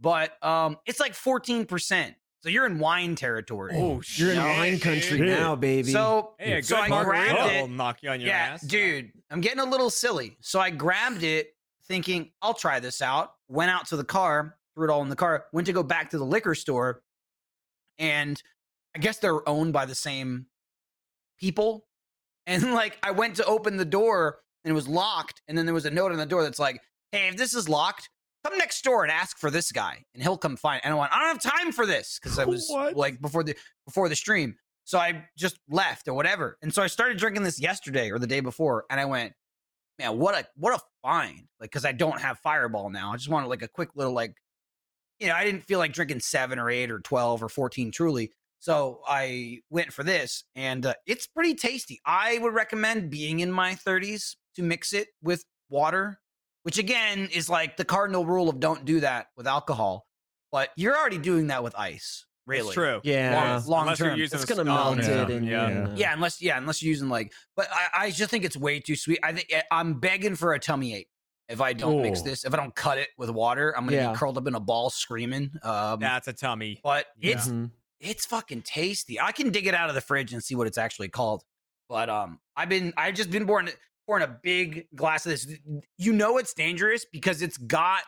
But um, it's like fourteen percent. So you're in wine territory. Oh, You're in wine country dude. now, baby. So Hey, a good so I margarita grabbed will it. knock you on your yeah, ass. dude, I'm getting a little silly. So I grabbed it, thinking I'll try this out. Went out to the car, threw it all in the car. Went to go back to the liquor store, and I guess they're owned by the same people. And like, I went to open the door, and it was locked. And then there was a note on the door that's like, "Hey, if this is locked." Come next door and ask for this guy, and he'll come find. And I went, I don't have time for this because I was What? like before the before the stream. So I just left or whatever. And so I started drinking this yesterday or the day before, and I went, man, what a what a find! Like, because I don't have Fireball now. I just wanted like a quick little like, you know, I didn't feel like drinking seven or eight or twelve or fourteen truly. So I went for this, and uh, it's pretty tasty. I would recommend being in my thirties to mix it with water, which again is like the cardinal rule of don't do that with alcohol. But you're already doing that with ice, really. It's true. Yeah. long Unless term. using it's gonna melt or it something, and yeah. yeah. Yeah, unless yeah, unless you're using like, but I, I just think it's way too sweet. I think eh, I'm begging for a tummy ache if I don't mix Oh. this. If I don't cut it with water, I'm gonna Yeah. be curled up in a ball screaming. Um, That's a tummy. but Yeah. it's Mhm. it's fucking tasty. I can dig it out of the fridge and see what it's actually called. But um, I've been I've just been pouring pouring a big glass of this. You know it's dangerous because it's got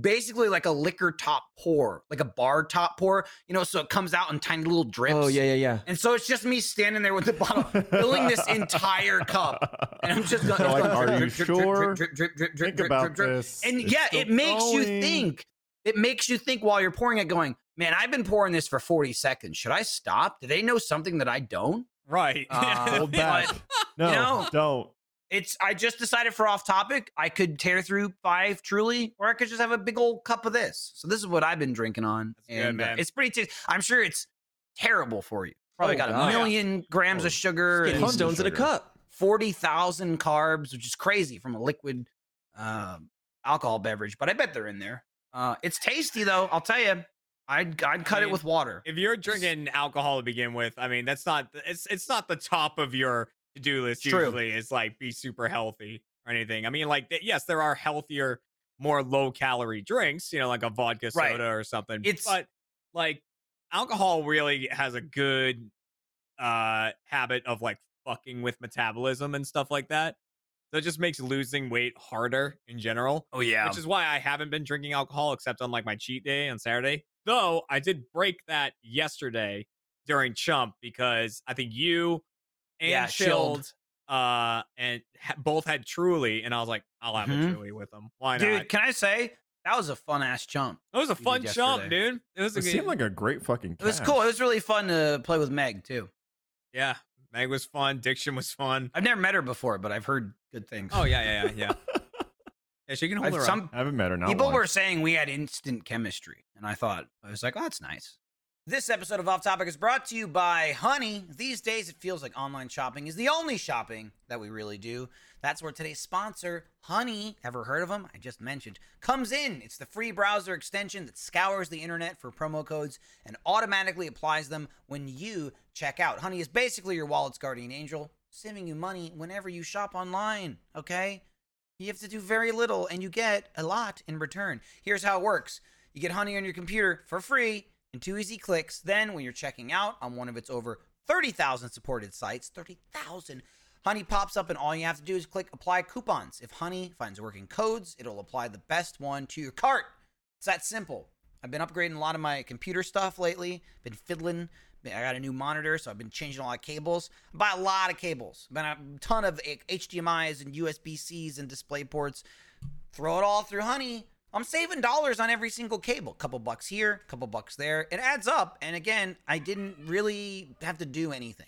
basically like a liquor top pour, like a bar top pour. You know, so it comes out in tiny little drips. Oh yeah, yeah, yeah. And so it's just me standing there with the bottle, filling this entire cup. And I'm just going, like, going are drip, you drip, drip, sure? drip, drip, drip, drip, Think about drip, drip. this. And It's yeah, it makes you think. It makes you think while you're pouring it, going, man, I've been pouring this for 40 seconds. Should I stop? Do they know something that I don't? Right. Uh, Hold back. but No, know, don't. It's I just decided for off topic, I could tear through five truly, or I could just have a big old cup of this. So this is what I've been drinking on. That's good, and uh, it's pretty tasty. I'm sure it's terrible for you. Probably Oh, got a million grams Oh, of sugar. And stones in a cup. 40,000 carbs, which is crazy from a liquid um, alcohol beverage, but I bet they're in there. Uh, it's tasty though. I'll tell you, I'd I'd cut it mean, with water. if you're drinking alcohol to begin with, I mean, that's not it's it's not the top of your to do list. True. Usually, is like be super healthy or anything. I mean, like yes, there are healthier, more low calorie drinks. You know, like a vodka Right. soda or something. It's- but like alcohol really has a good uh habit of like fucking with metabolism and stuff like that. So it just makes losing weight harder in general Oh yeah, which is why I haven't been drinking alcohol except on like my cheat day on Saturday. Though I did break that yesterday during Chump because I think you and Yeah, Chilled, Chilled. uh and ha- both had Truly, and I was like, I'll have Mhm. a Truly with them. Why dude. not? Can I say that was a fun ass chump? It was a fun Chump, dude. It was a It seemed like a great fucking. It was cool. It was really fun to play with Meg too. yeah. Meg was fun. Diction was fun. I've never met her before, but I've heard good things. Oh yeah, yeah, yeah, yeah. yeah, she can hold I've- her some up. I haven't met her. now. people were saying we had instant chemistry, and I thought I was like, oh, that's nice. This episode of Off Topic is brought to you by Honey. These days, it feels like online shopping is the only shopping that we really do. That's where today's sponsor, Honey, ever heard of them? I just mentioned, comes in. It's the free browser extension that scours the internet for promo codes and automatically applies them when you check out. Honey is basically your wallet's guardian angel, saving you money whenever you shop online, okay? You have to do very little and you get a lot in return. Here's how it works you get Honey on your computer for free in two easy clicks. Then, when you're checking out on one of its over 30,000 supported sites, 30,000, Honey pops up, and all you have to do is click apply coupons. If Honey finds working codes, it'll apply the best one to your cart. It's that simple. I've been upgrading a lot of my computer stuff lately, been fiddling. I got a new monitor, so I've been changing a lot of cables. I buy a lot of cables. Been a ton of HDMI's and USB C's and display ports. Throw it all through Honey. I'm saving dollars on every single cable. Couple bucks here, couple bucks there. It adds up. And again, I didn't really have to do anything.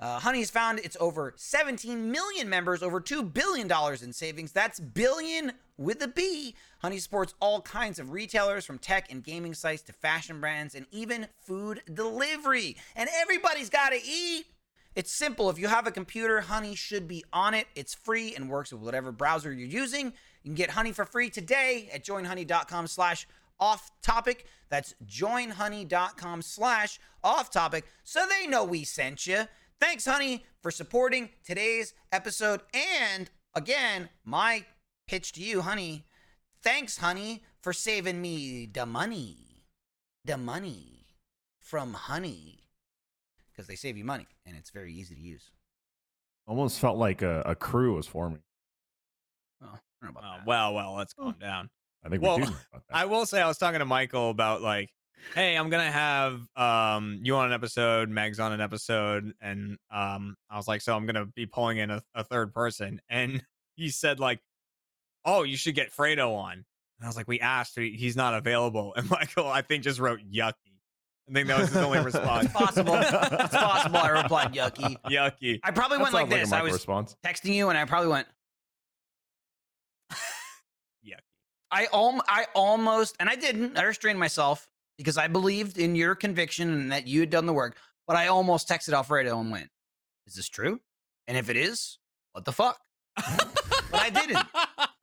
Uh, Honey's found its over 17 million members, over $2 billion in savings. That's billion with a B. Honey supports all kinds of retailers from tech and gaming sites to fashion brands and even food delivery. And everybody's got to eat. It's simple. If you have a computer, Honey should be on it. It's free and works with whatever browser you're using. You can get Honey for free today at joinhoney.com slash off topic. That's joinhoney.com slash off topic so they know we sent you. Thanks, Honey, for supporting today's episode. And again, my pitch to you, Honey. Thanks, Honey, for saving me the money. The money from Honey. Because they save you money and it's very easy to use. Almost felt like a, a crew was forming. Oh, I don't know about Oh, well, well, let's calm down. I think Well, we do about that. I will say I was talking to Michael about like, hey, I'm gonna have um you on an episode, Meg's on an episode, and um I was like, so I'm gonna be pulling in a, a third person, and he said like, oh, you should get Fredo on, and I was like, we asked, he's not available, and Michael I think just wrote yucky. I think that was his only response. It's possible. It's possible. I replied yucky. yucky. I probably That went like this. a I Michael was response. texting you and I probably went Yucky. I al- I almost and I didn't. I restrained myself because I believed in your conviction and that you had done the work. But I almost texted Alfredo and went, "Is this true? And if it is, what the fuck?" but I didn't.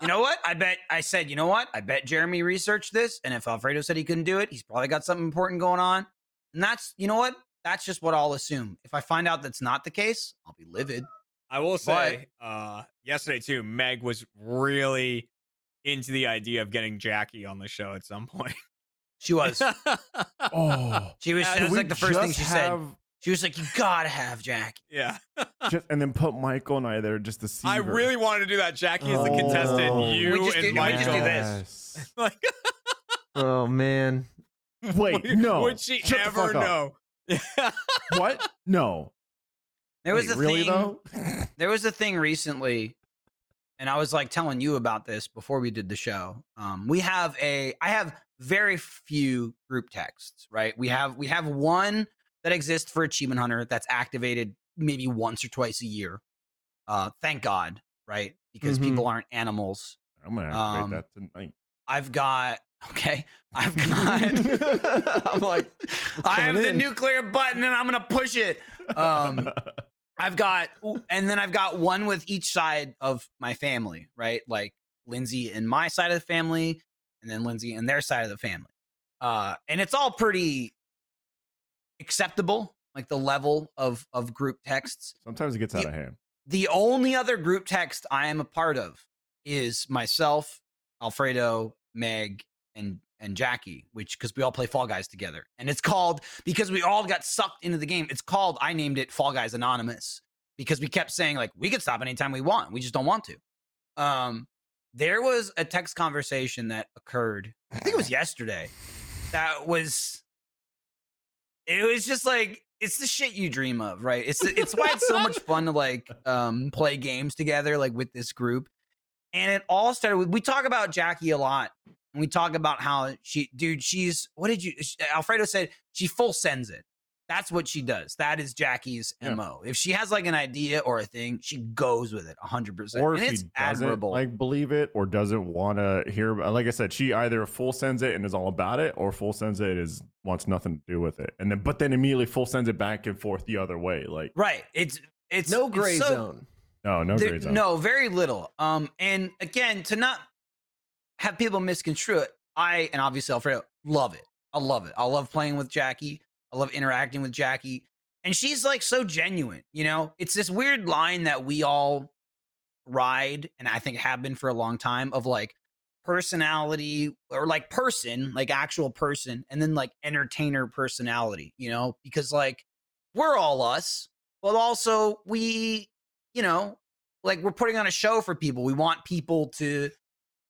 You know what? I bet I said, you know what? I bet Jeremy researched this, and if Alfredo said he couldn't do it, he's probably got something important going on. And that's you know what? That's just what I'll assume. If I find out that's not the case, I'll be livid. I will say, uh, yesterday too, Meg was really into the idea of getting Jackie on the show at some point. She was. Oh, She was. Can That was like the first thing just she said. Have- She was like, "You gotta have Jack." yeah. just, and then put Michael and I there just to see. I her. really wanted to do that. Jackie is the contestant. Oh. You We just and did- we Michael. just do this. Like, Oh man. Wait, would- no. Would she Shut ever know? What? No. There was Wait, a really thing. though. There was a thing recently, and I was like telling you about this before we did the show. Um, we have a. I have very few group texts. Right. We have we have one that exists for Achievement Hunter that's activated maybe once or twice a year. Uh, thank God. Right. Because Mhm. people aren't animals. I'm gonna activate Um, that tonight. I've got. Okay. I've got. I'm like, I have coming the nuclear button and I'm gonna push it. Um, I've got, and then I've got one with each side of my family, right? Like Lindsay and my side of the family, and then Lindsay and their side of the family. Uh, and it's all pretty acceptable, like the level of of group texts. Sometimes it gets out of hand. The only other group text I am a part of is myself, Alfredo, Meg, and and Jackie, which because we all play Fall Guys together, and it's called because we all got sucked into the game. It's called I named it Fall Guys Anonymous because we kept saying like we could stop anytime we want, we just don't want to. Um, there was a text conversation that occurred. I think it was yesterday. That was. It was just like it's the shit you dream of, right? It's it's why it's so much fun to like um play games together, like with this group. And it all started with we talk about Jackie a lot. And we talk about how she, dude, she's what did you? Alfredo said she full sends it. That's what she does. That is Jackie's Yeah. mo. If she has like an idea or a thing, she goes with it 100%. or and if it's she admirable. like believe it or doesn't want to hear like i said she either full sends it and is all about it or full sends it is wants nothing to do with it and then but then immediately full sends it back and forth the other way like right. It's it's no it's gray so- zone. no no There- gray zone No, very little. Um, and again, to not have people misconstrue it, I and obviously Alfredo love it. I love it. I love playing with Jackie. I love interacting with Jackie. And she's like so genuine, you know? It's this weird line that we all ride, and I think have been for a long time, of like personality or like person, like actual person, and then like entertainer personality, you know? Because like we're all us, but also we, you know, like we're putting on a show for people. We want people to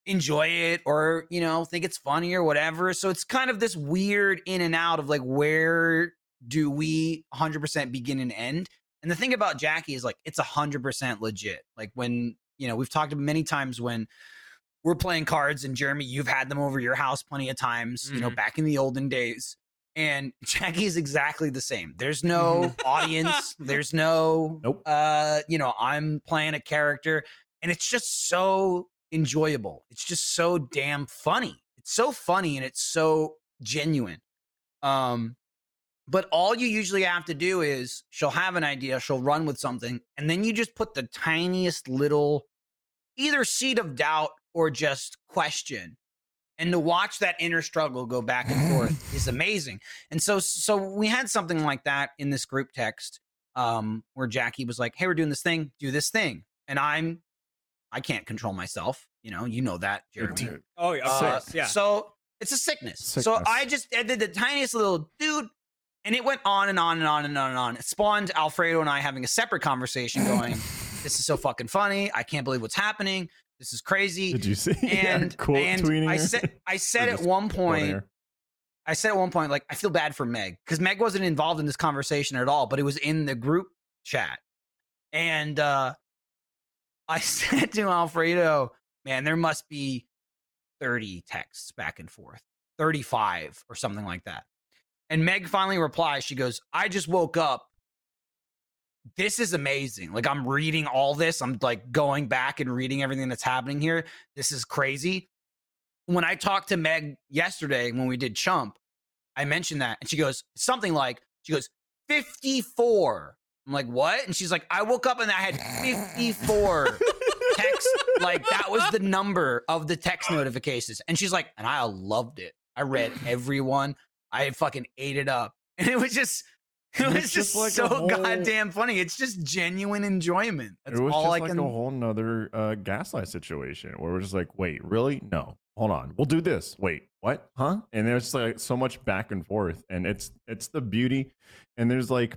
enjoy it or, you know, think it's funny or whatever. So it's kind of this weird in and out of like where do we 100% begin and end? And the thing about Jackie is like it's 100% legit. Like when, you know, we've talked many times when we're playing cards and Jeremy, you've had them over your house plenty of times, you know, Mhm. back in the olden days. And Jackie is exactly the same. There's no audience. There's no, Nope. uh, you know, I'm playing a character and it's just so enjoyable. It's just so damn funny. It's so funny and it's so genuine. Um, but all you usually have to do is she'll have an idea, she'll run with something, and then you just put the tiniest little either seed of doubt or just question. And to watch that inner struggle go back and forth is amazing. And so so we had something like that in this group text um where Jackie was like, "Hey, we're doing this thing, do this thing." And I'm I can't control myself, you know, you know that, Jeremy. Dude, Oh yeah, Uh, yeah. So it's a sickness. So I just I did the tiniest little dude, and it went on and on and on and on and on. It spawned Alfredo and I having a separate conversation going, This is so fucking funny. I can't believe what's happening. This is crazy. did you see Yeah, and quote and I said I said at one point, her? I said at one point, like, I feel bad for Meg because Meg wasn't involved in this conversation at all, but it was in the group chat. And uh I said to Alfredo, man, there must be 30 texts back and forth, 35 or something like that. And Meg finally replies, she goes, I just woke up. This is amazing. Like, I'm reading all this. I'm like going back and reading everything that's happening here. This is crazy. When I talked to Meg yesterday when we did Chump, I mentioned that. And she goes, something like, she goes, 54. I'm like, what? And she's like, I woke up and I had 54 texts. Like, that was the number of the text notifications. And she's like, and I loved it. I read every one. I fucking ate it up. And it was just, it was just, just like so whole- goddamn funny. It's just genuine enjoyment. That's it was all just I like can. a whole nother uh, gaslight situation where we're just like, wait, really? No, hold on, we'll do this. Wait, what? Huh? And there's like so much back and forth, and it's it's the beauty. And there's like,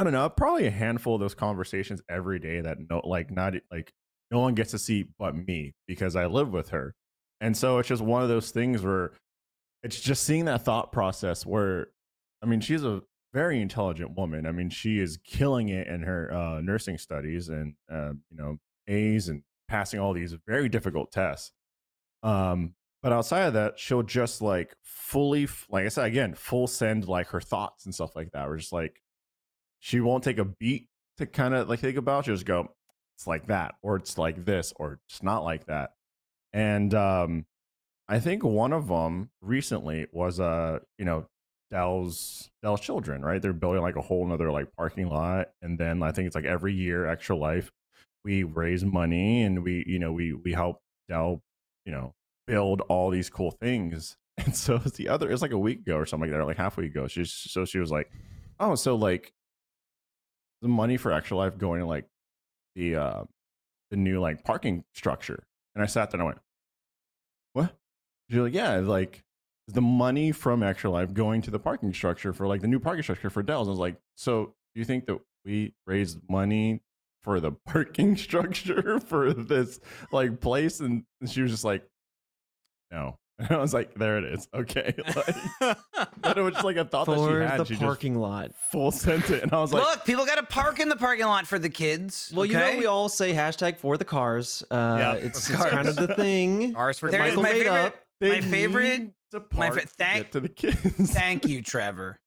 I don't know, probably a handful of those conversations every day that no, like not like no one gets to see but me because I live with her, and so it's just one of those things where it's just seeing that thought process where, I mean, she's a very intelligent woman. I mean, she is killing it in her uh, nursing studies and uh, you know A's and passing all these very difficult tests. Um, but outside of that, she'll just like fully, like I said again, full send like her thoughts and stuff like that. We're just like, she won't take a beat to kind of like think about. She'll just go, it's like that, or it's like this, or it's not like that. And um, I think one of them recently was uh, you know, Dell's Dell's children, right? They're building like a whole nother like parking lot, and then I think it's like every year, Extra Life, we raise money and we, you know, we we help Dell, you know, build all these cool things. And so the other, it's like a week ago or something like that, or like half a week ago. She's so she was like, oh, so like the money for Extra Life going to like the uh the new like parking structure, and I sat there and I went, what? She's like, yeah, like the money from Extra Life going to the parking structure for like the new parking structure for Dell's. I was like, so do you think that we raised money for the parking structure for this like place? And she was just like, no. And I was like, there it is. Okay. Like, but it was just like a thought that she For had. the she parking lot. full sent it. And I was like, Look, people got to park in the parking lot for the kids. Well, you know, we all say hashtag for the cars. Uh, Yeah, it's, of it's kind of the thing. Ours for There is Michael my made favorite- up. my favorite- need to my park fa- to thank- get to the kids. Thank you, Trevor.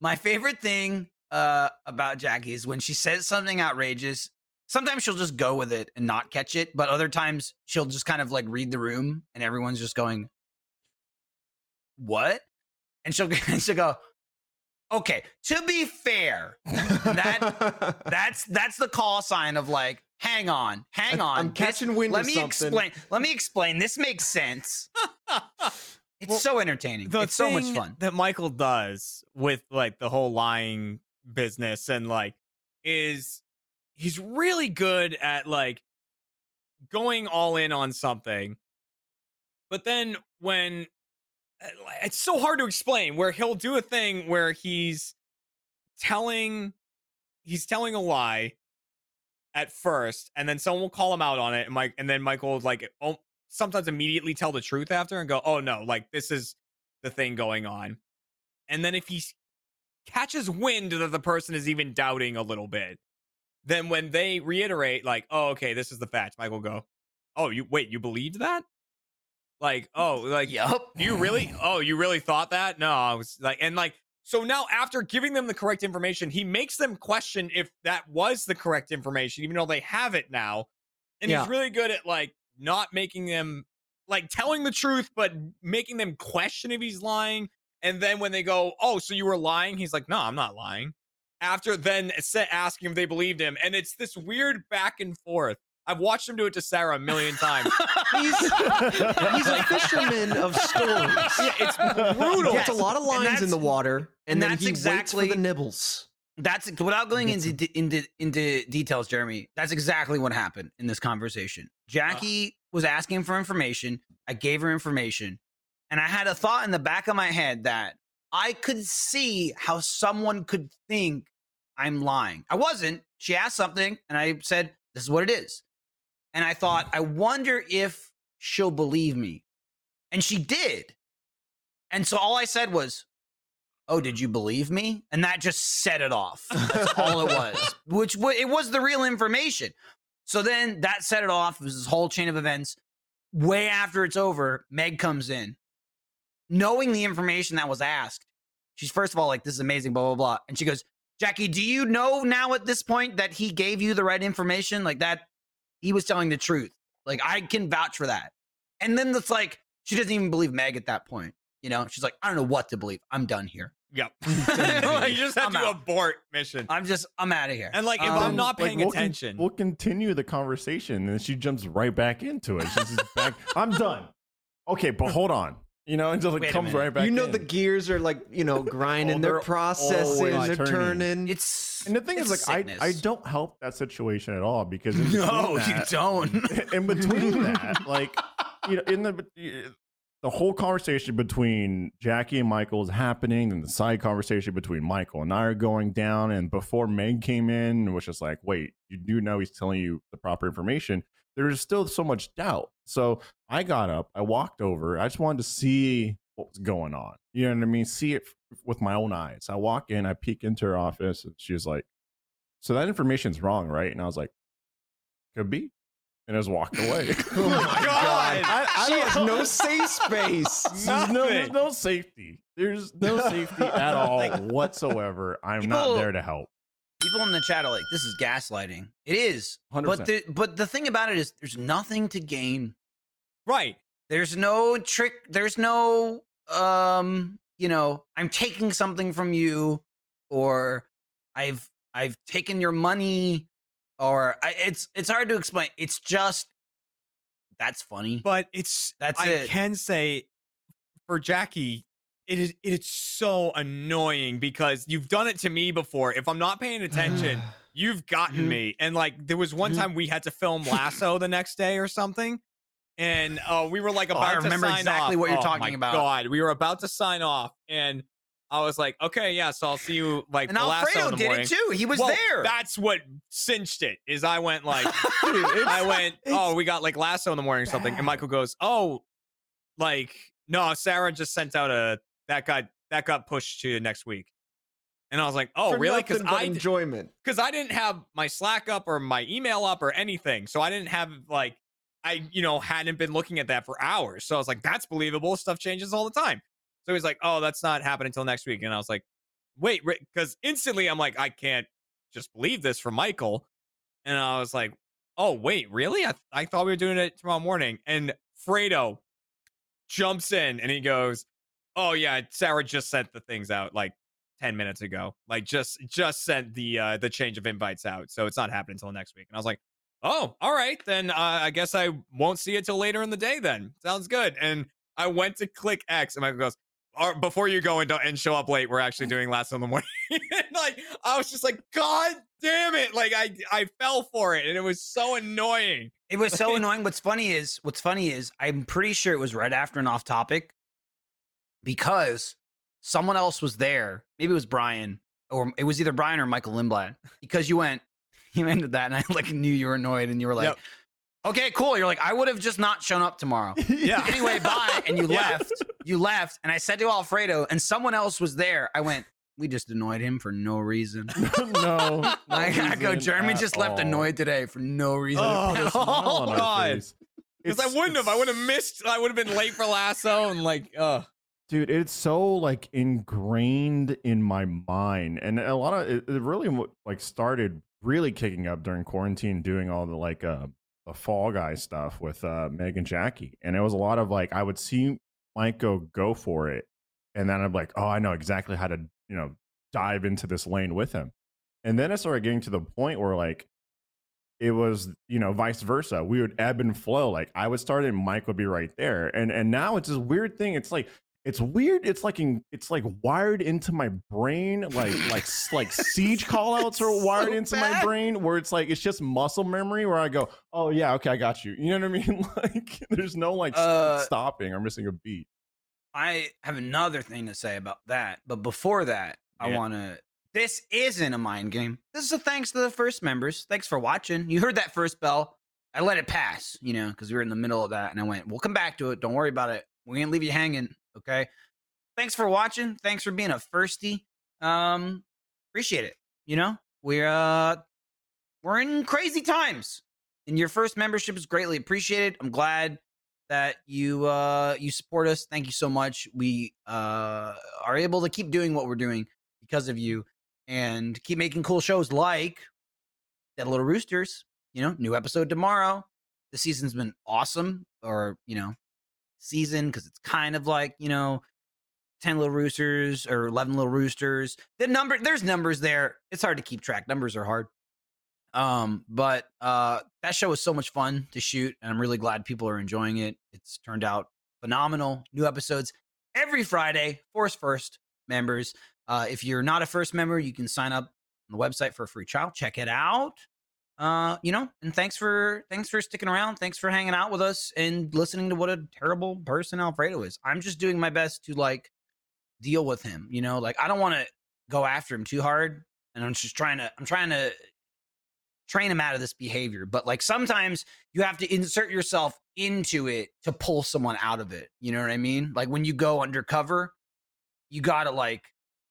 My favorite thing uh, about Jackie is when she says something outrageous. Sometimes she'll just go with it and not catch it, but other times she'll just kind of like read the room and everyone's just going, "What?" And she'll and she'll go, "Okay." To be fair, that that's that's the call sign of like, hang on, hang on. I'm catching wind Let me something. explain. Let me explain. This makes sense. It's Well, so entertaining. it's so much fun. that Michael does with like the whole lying business and like is he's really good at like going all in on something. But then when it's so hard to explain where he'll do a thing where he's telling he's telling a lie at first and then someone will call him out on it and Mike and then Michael will like oh, sometimes immediately tell the truth after and go oh no like this is the thing going on. And then if he catches wind that the person is even doubting a little bit then when they reiterate like oh okay this is the fact Michael will go oh you wait you believed that like oh like Yup. you really? Oh, you really thought that? No, I was like, and like, so now after giving them the correct information, he makes them question if that was the correct information, even though they have it now. And Yeah. he's really good at like not making them like telling the truth, but making them question if he's lying. And then when they go, "Oh, so you were lying?" He's like, "No, I'm not lying." After then asking if they believed him, and it's this weird back and forth. I've watched him do it to Sarah a million times. he's, he's a fisherman of stories. Yeah, it's He brutal. It's a lot of lines in the water, and, and then that's he waits exactly- for the nibbles. That's without going into into into details, Jeremy. That's exactly what happened in this conversation. Jackie was asking for information. I gave her information, and I had a thought in the back of my head that I could see how someone could think I'm lying. I wasn't. She asked something, and I said, "This is what it is." And I thought, I wonder if she'll believe me, and she did. And so all I said was, oh, did you believe me? And that just set it off. That's all it was, which wa- it was the real information. So then that set it off. It was this whole chain of events. Way after it's over, Meg comes in, knowing the information that was asked. She's first of all like, this is amazing, blah, blah, blah. And she goes, Jackie, do you know now at this point that he gave you the right information? Like that, he was telling the truth. Like I can vouch for that. And then it's like, she doesn't even believe Meg at that point. You know, she's like, I don't know what to believe. I'm done here. Yep. you just have I'm to out. abort mission. I'm just, I'm out of here. And like, if Um, I'm not Like, paying we'll con- attention, we'll continue the conversation, and she jumps right back into it. She's back. I'm done. Okay, but hold on. You know, until it Wait a comes minute. right back. you know in. the gears are like you know oh, grinding, Oh, they're, they're processing, always they're turning. turning. it's, And the thing is, it's like, sickness. I I don't help that situation at all because in between no, you that- don't. in between that, like you know, in the the whole conversation between Jackie and Michael is happening, and the side conversation between Michael and I are going down. And before Meg came in, it was just like, wait, you do know he's telling you the proper information. There's still so much doubt. So I got up, I walked over, I just wanted to see what was going on. You know what I mean? See it with my own eyes. I walk in, I peek into her office, and she was like, "So that information's wrong, right?" And I was like, "Could be." And I just walked away. oh my god! I- I she has no safe space. There's no, there's no safety. There's no safety at all whatsoever. I'm not there to help. People in the chat are like, this is gaslighting. It is. 100%. But the, but the thing about it is, there's nothing to gain. right? There's no trick. There's no, um, you know, I'm taking something from you, or I've I've taken your money, or I, it's it's hard to explain. It's just that's funny. But it's That's I it. can say for Jackie, it is it is so annoying because you've done it to me before. If I'm not paying attention, you've gotten Mhm. me. And like there was one Mhm. time we had to film Lasso the next day or something. And uh, we were like Oh, about I to remember sign exactly off. what you're Oh, talking about. God, we were about to sign off, and I was like, "Okay, yeah, so I'll see you like and Alfredo did morning." it too. He was Well, there. That's what cinched it. Is I went like, I went, oh, we got like lasso in the morning or something. And Michael goes, oh, like, no, Sarah just sent out a, that got, that got pushed to next week. And I was like, oh, For really? Because I, enjoyment. because I didn't have my Slack up or my email up or anything. So I didn't have like, I, you know, hadn't been looking at that for hours. So I was like, that's believable. Stuff changes all the time. So he's like, oh, that's not happening until next week. And I was like, wait, because instantly I'm like, I can't just believe this from Michael. And I was like, oh, wait, really? I, I thought we were doing it tomorrow morning. And Fredo jumps in and he goes, oh, yeah, Sarah just sent the things out like 10 minutes ago. Like just just sent the uh the change of invites out. So it's not happening until next week. And I was like, oh, all right, then uh, I guess I won't see it till later in the day then. Sounds good. And I went to click X and Michael goes, before you go and, don't- and show up late, we're actually doing last in the morning. and like I was just like, God damn it. Like I I fell for it and it was so annoying. It was so annoying. What's funny is what's funny is I'm pretty sure it was right after an off topic because someone else was there. Maybe it was Brian, or it was either Brian or Michael Lindblad. Because you went, you ended that, and I like knew you were annoyed, and you were like, Yep. "Okay, cool." You're like, "I would have just not shown up tomorrow." Yeah. anyway, bye. And you Yeah. left. You left, and I said to Alfredo, and someone else was there. I went. We just annoyed him for no reason. no. I, I go. Jeremy just left all. annoyed today for no reason. Oh, at all. God. Because I wouldn't have. I would have missed. I would have been late for Lasso and like, uh dude it's so like ingrained in my mind and a lot of it, it really like started really kicking up during quarantine doing all the like uh the fall guy stuff with uh meg and jackie and it was a lot of like i would see mike go go for it and then i'm like oh i know exactly how to you know dive into this lane with him. And then it started getting to the point where like it was you know vice versa. We would ebb and flow like i would start and mike would be right there and and now it's this weird thing it's like it's weird it's like in, it's like wired into my brain like like like siege callouts are wired so into my brain where it's like it's just muscle memory where i go oh yeah okay i got you you know what i mean like there's no like Uh, stopping or missing a beat I have another thing to say about that, but before that, I want to. This isn't a mind game. This is a thanks to the first members. Thanks for watching. You heard that first bell. I let it pass, you know, because we were in the middle of that, and I went, "We'll come back to it. Don't worry about it. We ain't leave you hanging." Okay. Thanks for watching. Thanks for being a firsty. Um, appreciate it. You know, we're uh, we're in crazy times, and your first membership is greatly appreciated. I'm glad that you uh you support us thank you so much we uh are able to keep doing what we're doing because of you and keep making cool shows like dead little roosters you know new episode tomorrow the season's been awesome or you know season because it's kind of like you know 10 little roosters or 11 little roosters. The number there's numbers there. It's hard to keep track. Numbers are hard. Um but uh that show was so much fun to shoot and i'm really glad people are enjoying it. It's turned out phenomenal. New episodes every friday force first members. Uh if you're not a first member you can sign up on the website for a free trial. Check it out uh you know and thanks for thanks for sticking around. Thanks for hanging out with us and listening to what a terrible person alfredo is. I'm just doing my best to like deal with him you know? Like i don't want to go after him too hard and i'm just trying to i'm trying to train him out of this behavior but like sometimes you have to insert yourself into it to pull someone out of it you know what i mean? Like when you go undercover you gotta like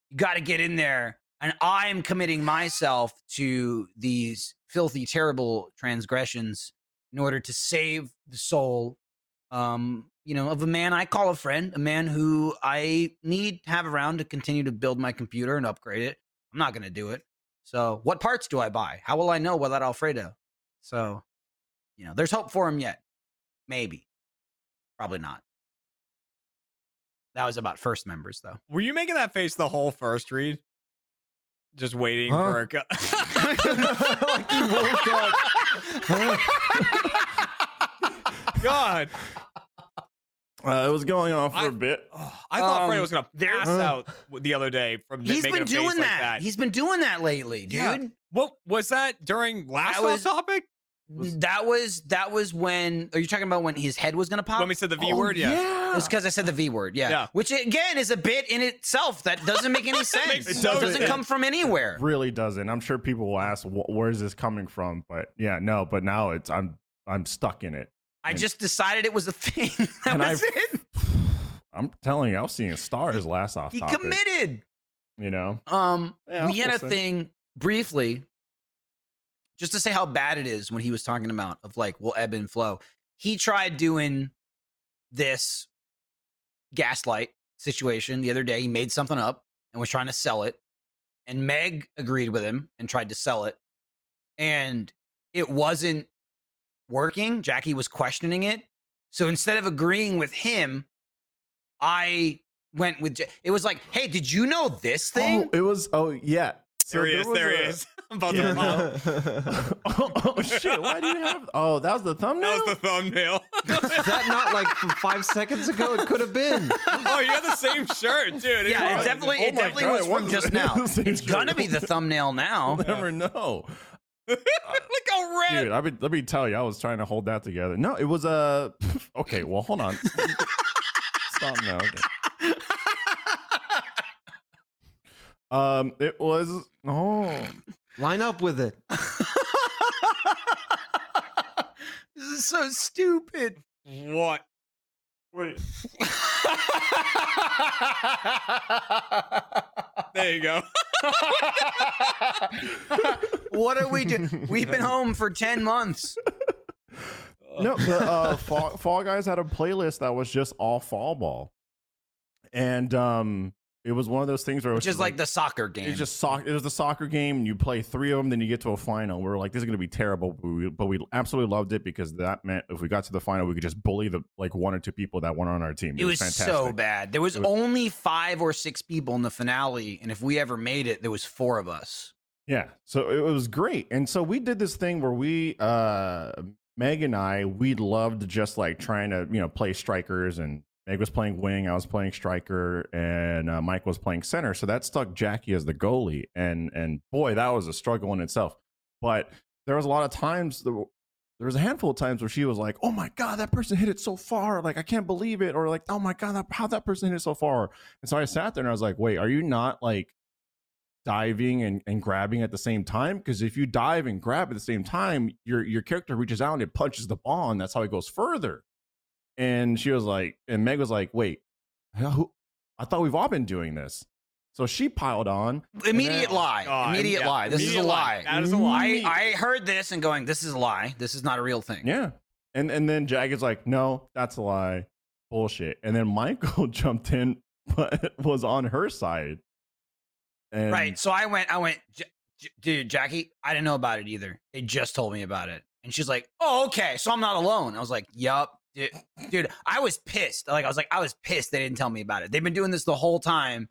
you gotta get in there and i'm committing myself to these filthy terrible transgressions in order to save the soul um you know of a man i call a friend a man who i need to have around to continue to build my computer and upgrade it i'm not gonna do it so, what parts do I buy? How will I know without Alfredo? So, you know, there's hope for him yet. Maybe. Probably not. That was about first members, though. were you making that face the whole first read? Just waiting Huh? for a co- Like you woke up. God. uh, it was going on for I- a bit Oh, I thought Um, Fredo was gonna there's- pass out the other day from He's making been a face doing like that. that. He's been doing that lately, dude. Yeah. What was that during last was- topic? That was that was when are you talking about when his head was gonna pop? When we said the V Oh, word, yeah. yeah. It's because I said the V word, yeah. Yeah. Which again is a bit in itself that doesn't make any sense. makes it no doesn't sense. come from anywhere. really doesn't. I'm sure people will ask, "Where's this coming from?" But yeah, no. But now it's I'm I'm stuck in it. I just decided it was a thing. that And was I've- it. I'm telling you, I was seeing stars last off He topic. committed. You know, Um, Yeah, we had we'll a see. thing briefly, just to say how bad it is when he was talking about of like will ebb and flow. He tried doing this gaslight situation the other day. He made something up and was trying to sell it. and Meg agreed with him and tried to sell it, and it wasn't working. Jackie was questioning it, so instead of agreeing with him, I went with. Ja- It was like, hey, did you know this oh, thing? Oh, it was. Oh yeah. So there he is. was There he a- is. I'm about to pop. oh, oh, shit! Why do you have? Oh, that was the thumbnail. That was the thumbnail. Is that not like from five seconds ago? It could have been. oh, you have the same shirt, dude. yeah, it was. definitely, Oh it my definitely God, was it from was- just it now. was the It's gonna be the thumbnail now. We'll never know. Look how red. Dude, I mean, let me tell you, I was trying to hold that together. No, it was a. okay, well, hold on. Stop now. Okay. Um, it was. Oh, Line up with it. this is so stupid. What? wait. There you go. what are we doing? We've been home for 10 months. No, the uh, Fall, Fall Guys had a playlist that was just all fall ball, and um, it was one of those things where it was Which is like the soccer game. It's just soc- It was the soccer game. And you play three of them, then you get to a final. We are like, this is gonna be terrible, but we, but we absolutely loved it because that meant if we got to the final, we could just bully the like one or two people that weren't on our team. it was so bad. There was, It was- only five or six people in the finale, and if we ever made it, there was four of us. Yeah, so it was great, and so we did this thing where we, uh Meg and I, we loved just like trying to you know play strikers, and Meg was playing wing, I was playing striker, and uh, Mike was playing center. So that stuck Jackie as the goalie, and and boy, that was a struggle in itself. But there was a lot of times the, there was a handful of times where she was like, "Oh my god, that person hit it so far! Like I can't believe it!" Or like, "Oh my god, that, how that person hit it so far!" And so I sat there and I was like, "Wait, are you not like?" diving and, and grabbing at the same time because if you dive and grab at the same time your your character reaches out and it punches the ball and that's how it goes further and she was like and meg was like wait who, i thought we've all been doing this so she piled on Immediate lie. Oh, Immediate yeah, lie. This is a immediate lie. That is a lie. I, I heard this and going, this is a lie. This is not a real thing. yeah and and then jag is like no that's a lie bullshit and then michael jumped in but was on her side and Right. So I went, I went, "J- J- dude, Jackie, I didn't know about it either. They just told me about it. And she's like, oh, okay. So I'm not alone. I was like, yup. Dude, dude, I was pissed. Like, I was like, I was pissed they didn't tell me about it. They've been doing this the whole time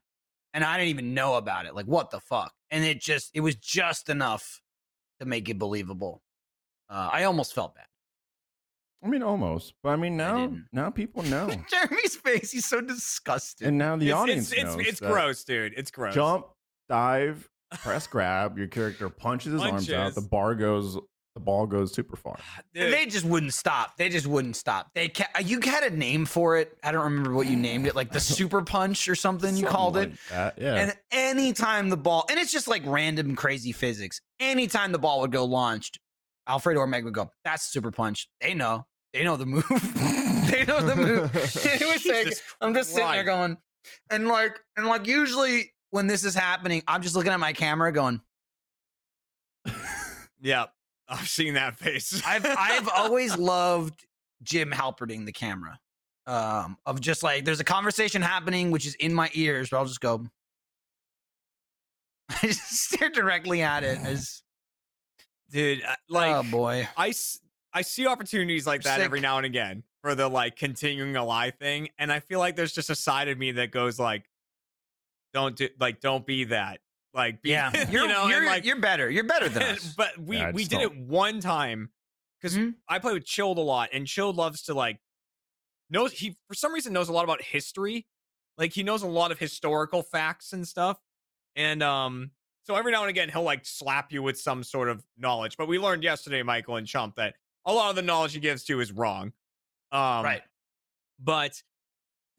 and I didn't even know about it. Like, what the fuck? And it just, it was just enough to make it believable. Uh, I almost felt bad. i mean almost but i mean now didn't. now people know Jeremy's face, he's so disgusted. and now the it's, audience it's, knows it's, it's gross, dude. It's gross. jump, dive, press grab. Your character punches his arms out. The bar goes. The ball goes super far. Dude, They just wouldn't stop. They just wouldn't stop. They ca- uh, you had a name for it. I don't remember what you named it, like the super punch or something. You Something called it. that. Yeah. And anytime the ball, and it's just like random crazy physics. Anytime the ball would go launched, Alfredo or Meg would go, "That's super punch." They know. They know the move. they know the move. it was like, I'm just sitting there going, and like, and like, usually when this is happening, I'm just looking at my camera going, yeah, I've seen that face. I've I've always loved Jim Halperding the camera. Um, of just like there's a conversation happening which is in my ears, but I'll just go. I just stare directly at it as dude. Like, oh boy. i i see opportunities like that Sick. every now and again for the like continuing a lie thing, and I feel like there's just a side of me that goes like, don't do like don't be that. Like, be, Yeah, you you're know, you're, and like, you're better. You're better than us. but we Yeah, we did don't- it one time because Mhm. I play with Chilled a lot, and Chilled loves to like knows he for some reason knows a lot about history. Like he knows a lot of historical facts and stuff. And um, so every now and again he'll like slap you with some sort of knowledge. But we learned yesterday, Michael and Chump, that a lot of the knowledge he gives to is wrong. Um, right. but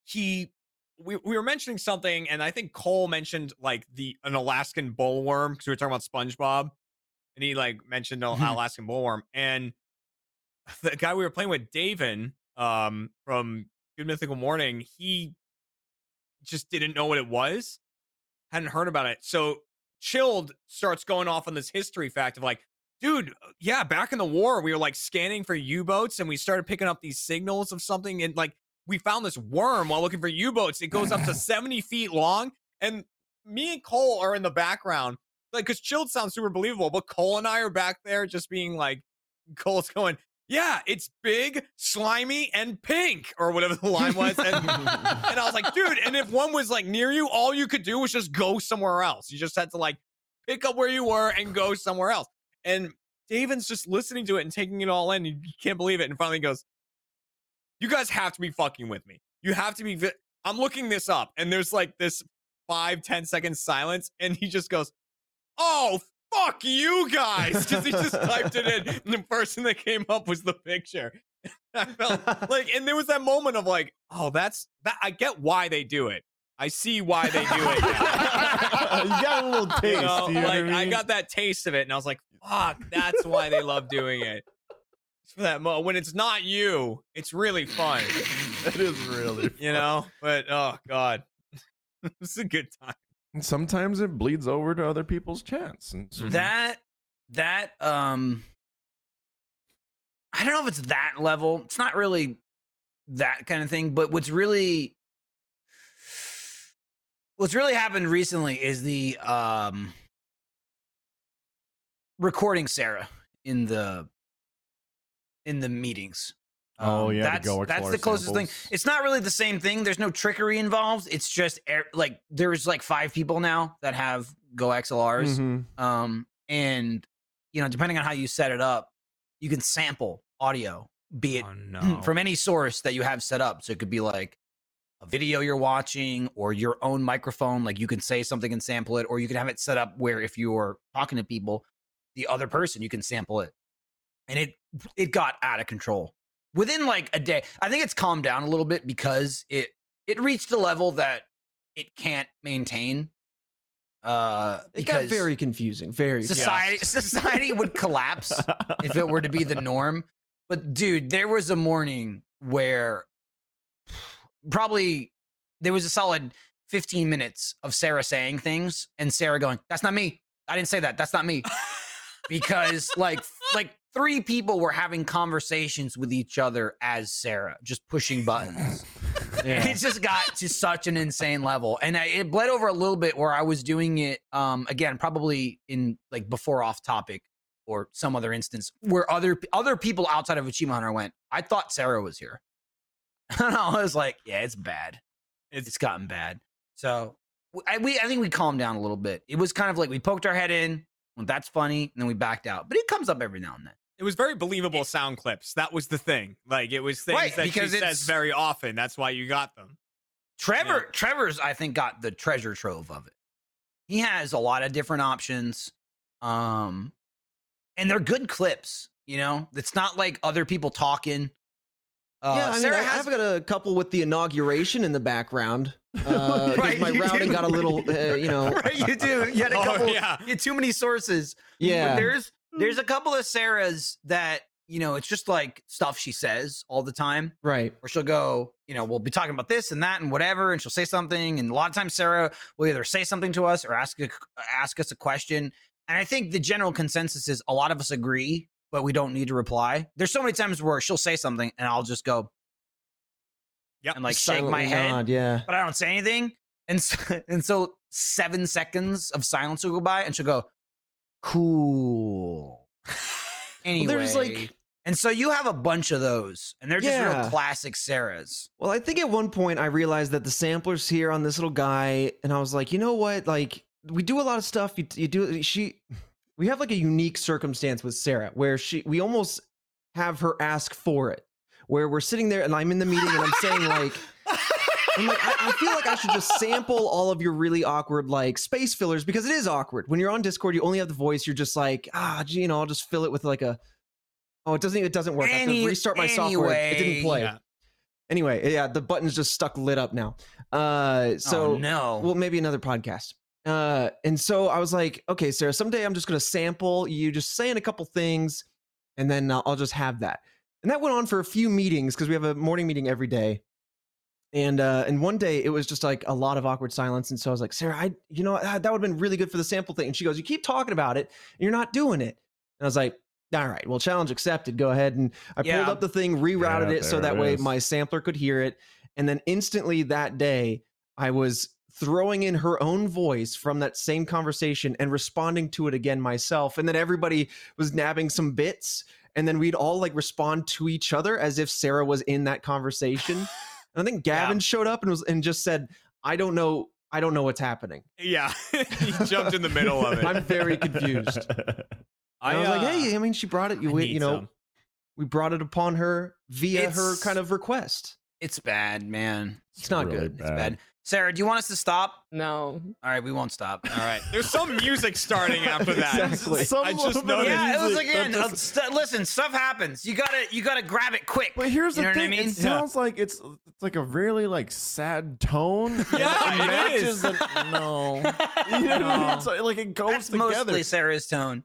he we, we were mentioning something and i think cole mentioned like the an alaskan bullworm because we were talking about spongebob and he like mentioned an alaskan bullworm and the guy we were playing with david um from good mythical morning he just didn't know what it was hadn't heard about it so chilled starts going off on this history fact of like dude uh, yeah back in the war we were like scanning for u-boats and we started picking up these signals of something and like we found this worm while looking for u-boats it goes up to 70 feet long and me and Cole are in the background, like, because chilled sounds super believable, but Cole and I are back there just being like, Cole's going, yeah, it's big, slimy, and pink, or whatever the line was. And, and I was like, dude, and if one was like near you, all you could do was just go somewhere else. You just had to like pick up where you were and go somewhere else. And Davin's just listening to it and taking it all in. You can't believe it. And finally goes, You guys have to be fucking with me. You have to be. Vi- I'm looking this up, and there's like this five, ten second silence, and he just goes, Oh, fuck you guys. Because he just typed it in. And the person that came up was the picture. I felt like, and there was that moment of like, oh, that's that. I get why they do it. I see why they do it. you got a little taste. You know, you know like I, I mean? got that taste of it, and I was like, "Fuck, that's why they love doing it." For that mo- when it's not you, it's really fun, it is really. you know. But oh god, it's a good time. And sometimes it bleeds over to other people's chants. And so that that um i don't know if it's that level it's not really that kind of thing but what's really what's really happened recently is the um recording sarah in the in the meetings Oh, Um, yeah, the that's Go that's the closest thing. It's not really the same thing. There's no trickery involved. It's just air, like there's like five people now that have Go XLRs. Mhm. Um, and you know, depending on how you set it up, you can sample audio, be it Oh no, from any source that you have set up. So it could be like a video you're watching or your own microphone. Like you can say something and sample it, or you can have it set up where if you're talking to people, the other person, you can sample it. And it it got out of control within like a day. I think it's calmed down a little bit because it it reached a level that it can't maintain. Uh, It got very confusing. Very. society society would collapse if it were to be the norm. But dude, there was a morning where probably there was a solid 15 minutes of Sarah saying things and Sarah going, "That's not me. I didn't say that. That's not me." because like like three people were having conversations with each other as Sarah, just pushing buttons. And it just got to such an insane level, and I, it bled over a little bit where I was doing it um, again, probably in like before off topic or some other instance where other other people outside of Achievement Hunter went. I thought Sarah was here, and I was like, yeah, it's bad. It's, it's gotten bad. So I, we I think we calmed down a little bit. It was kind of like we poked our head in. Well, that's funny, and then we backed out. But it comes up every now and then. It was very believable sound clips. That was the thing. Like it was things Right, that because she says very often. That's why you got them. Trevor, Trevor's, I think, got the treasure trove of it. He has a lot of different options, um, and they're good clips. You know, it's not like other people talking. Uh, yeah, I mean, Sarah I, has I've got a couple with the inauguration in the background. Uh, 'cause Right, my routing do. got a little, uh, you know, right. You do. You had a Oh, couple. yeah. You had too many sources. But yeah. there's there's hmm. a couple of Sarahs that you know it's just like stuff she says all the time. Right. where she'll go, you know, we'll be talking about this and that and whatever, and she'll say something. And a lot of times, Sarah will either say something to us or ask a, ask us a question. And I think the general consensus is a lot of us agree, but we don't need to reply. There's so many times where she'll say something and I'll just go, Yep. and like shake my head, nod, yeah. but I don't say anything. And so, and so seven seconds of silence will go by, and she'll go, "Cool." anyway, there's, like- and so you have a bunch of those, and they're just real classic Sarahs. Well, I think at one point I realized that the sampler's here on this little guy, and I was like, you know what? Like, we do a lot of stuff. You, you do she. We have like a unique circumstance with Sarah where she we almost have her ask for it, where we're sitting there and I'm in the meeting and I'm saying like. I'm like, I, I feel like I should just sample all of your really awkward like space fillers because it is awkward when you're on Discord. You only have the voice. You're just like, ah, gee, you know, I'll just fill it with like a. Oh, it doesn't. It doesn't work. I have to restart my software. It didn't play. Yeah. Anyway, yeah, the button's just stuck lit up now. Uh, so oh, no. well, maybe another podcast. Uh, and so I was like, okay, Sarah, someday I'm just gonna sample you just saying a couple things, and then uh, I'll just have that. And that went on for a few meetings because we have a morning meeting every day. And uh, and one day it was just like a lot of awkward silence, and so I was like, Sarah, I you know that would have been really good for the sample thing. And she goes, you keep talking about it, and you're not doing it. And I was like, all right, well, challenge accepted. Go ahead. And I Yeah. pulled up the thing, rerouted Yeah, it so that it way is. my sampler could hear it. And then instantly that day, I was throwing in her own voice from that same conversation and responding to it again myself. And then everybody was nabbing some bits. And then we'd all like respond to each other as if Sarah was in that conversation. And I think Gavin Yeah. showed up and was and just said, I don't know, I don't know what's happening. Yeah, he jumped in the middle of it. I'm very confused. I, was like, uh, hey, I mean, she brought it. You, we, you know, some. we brought it upon her via her kind of request. It's bad, man. It's not really good. It's bad. Sarah, do you want us to stop? No. All right, we won't stop. All right. There's some music starting after that. Exactly. Some I just bit noticed. yeah, it was music, again. that uh, just- st- listen, stuff happens. You gotta, you gotta grab it quick. But here's you the know thing: what I mean? it sounds like it's it's like a really like sad tone. Yeah, and it matches is. the- no, you know what I mean? No. It's like, like it goes That's together. mostly Sarah's tone.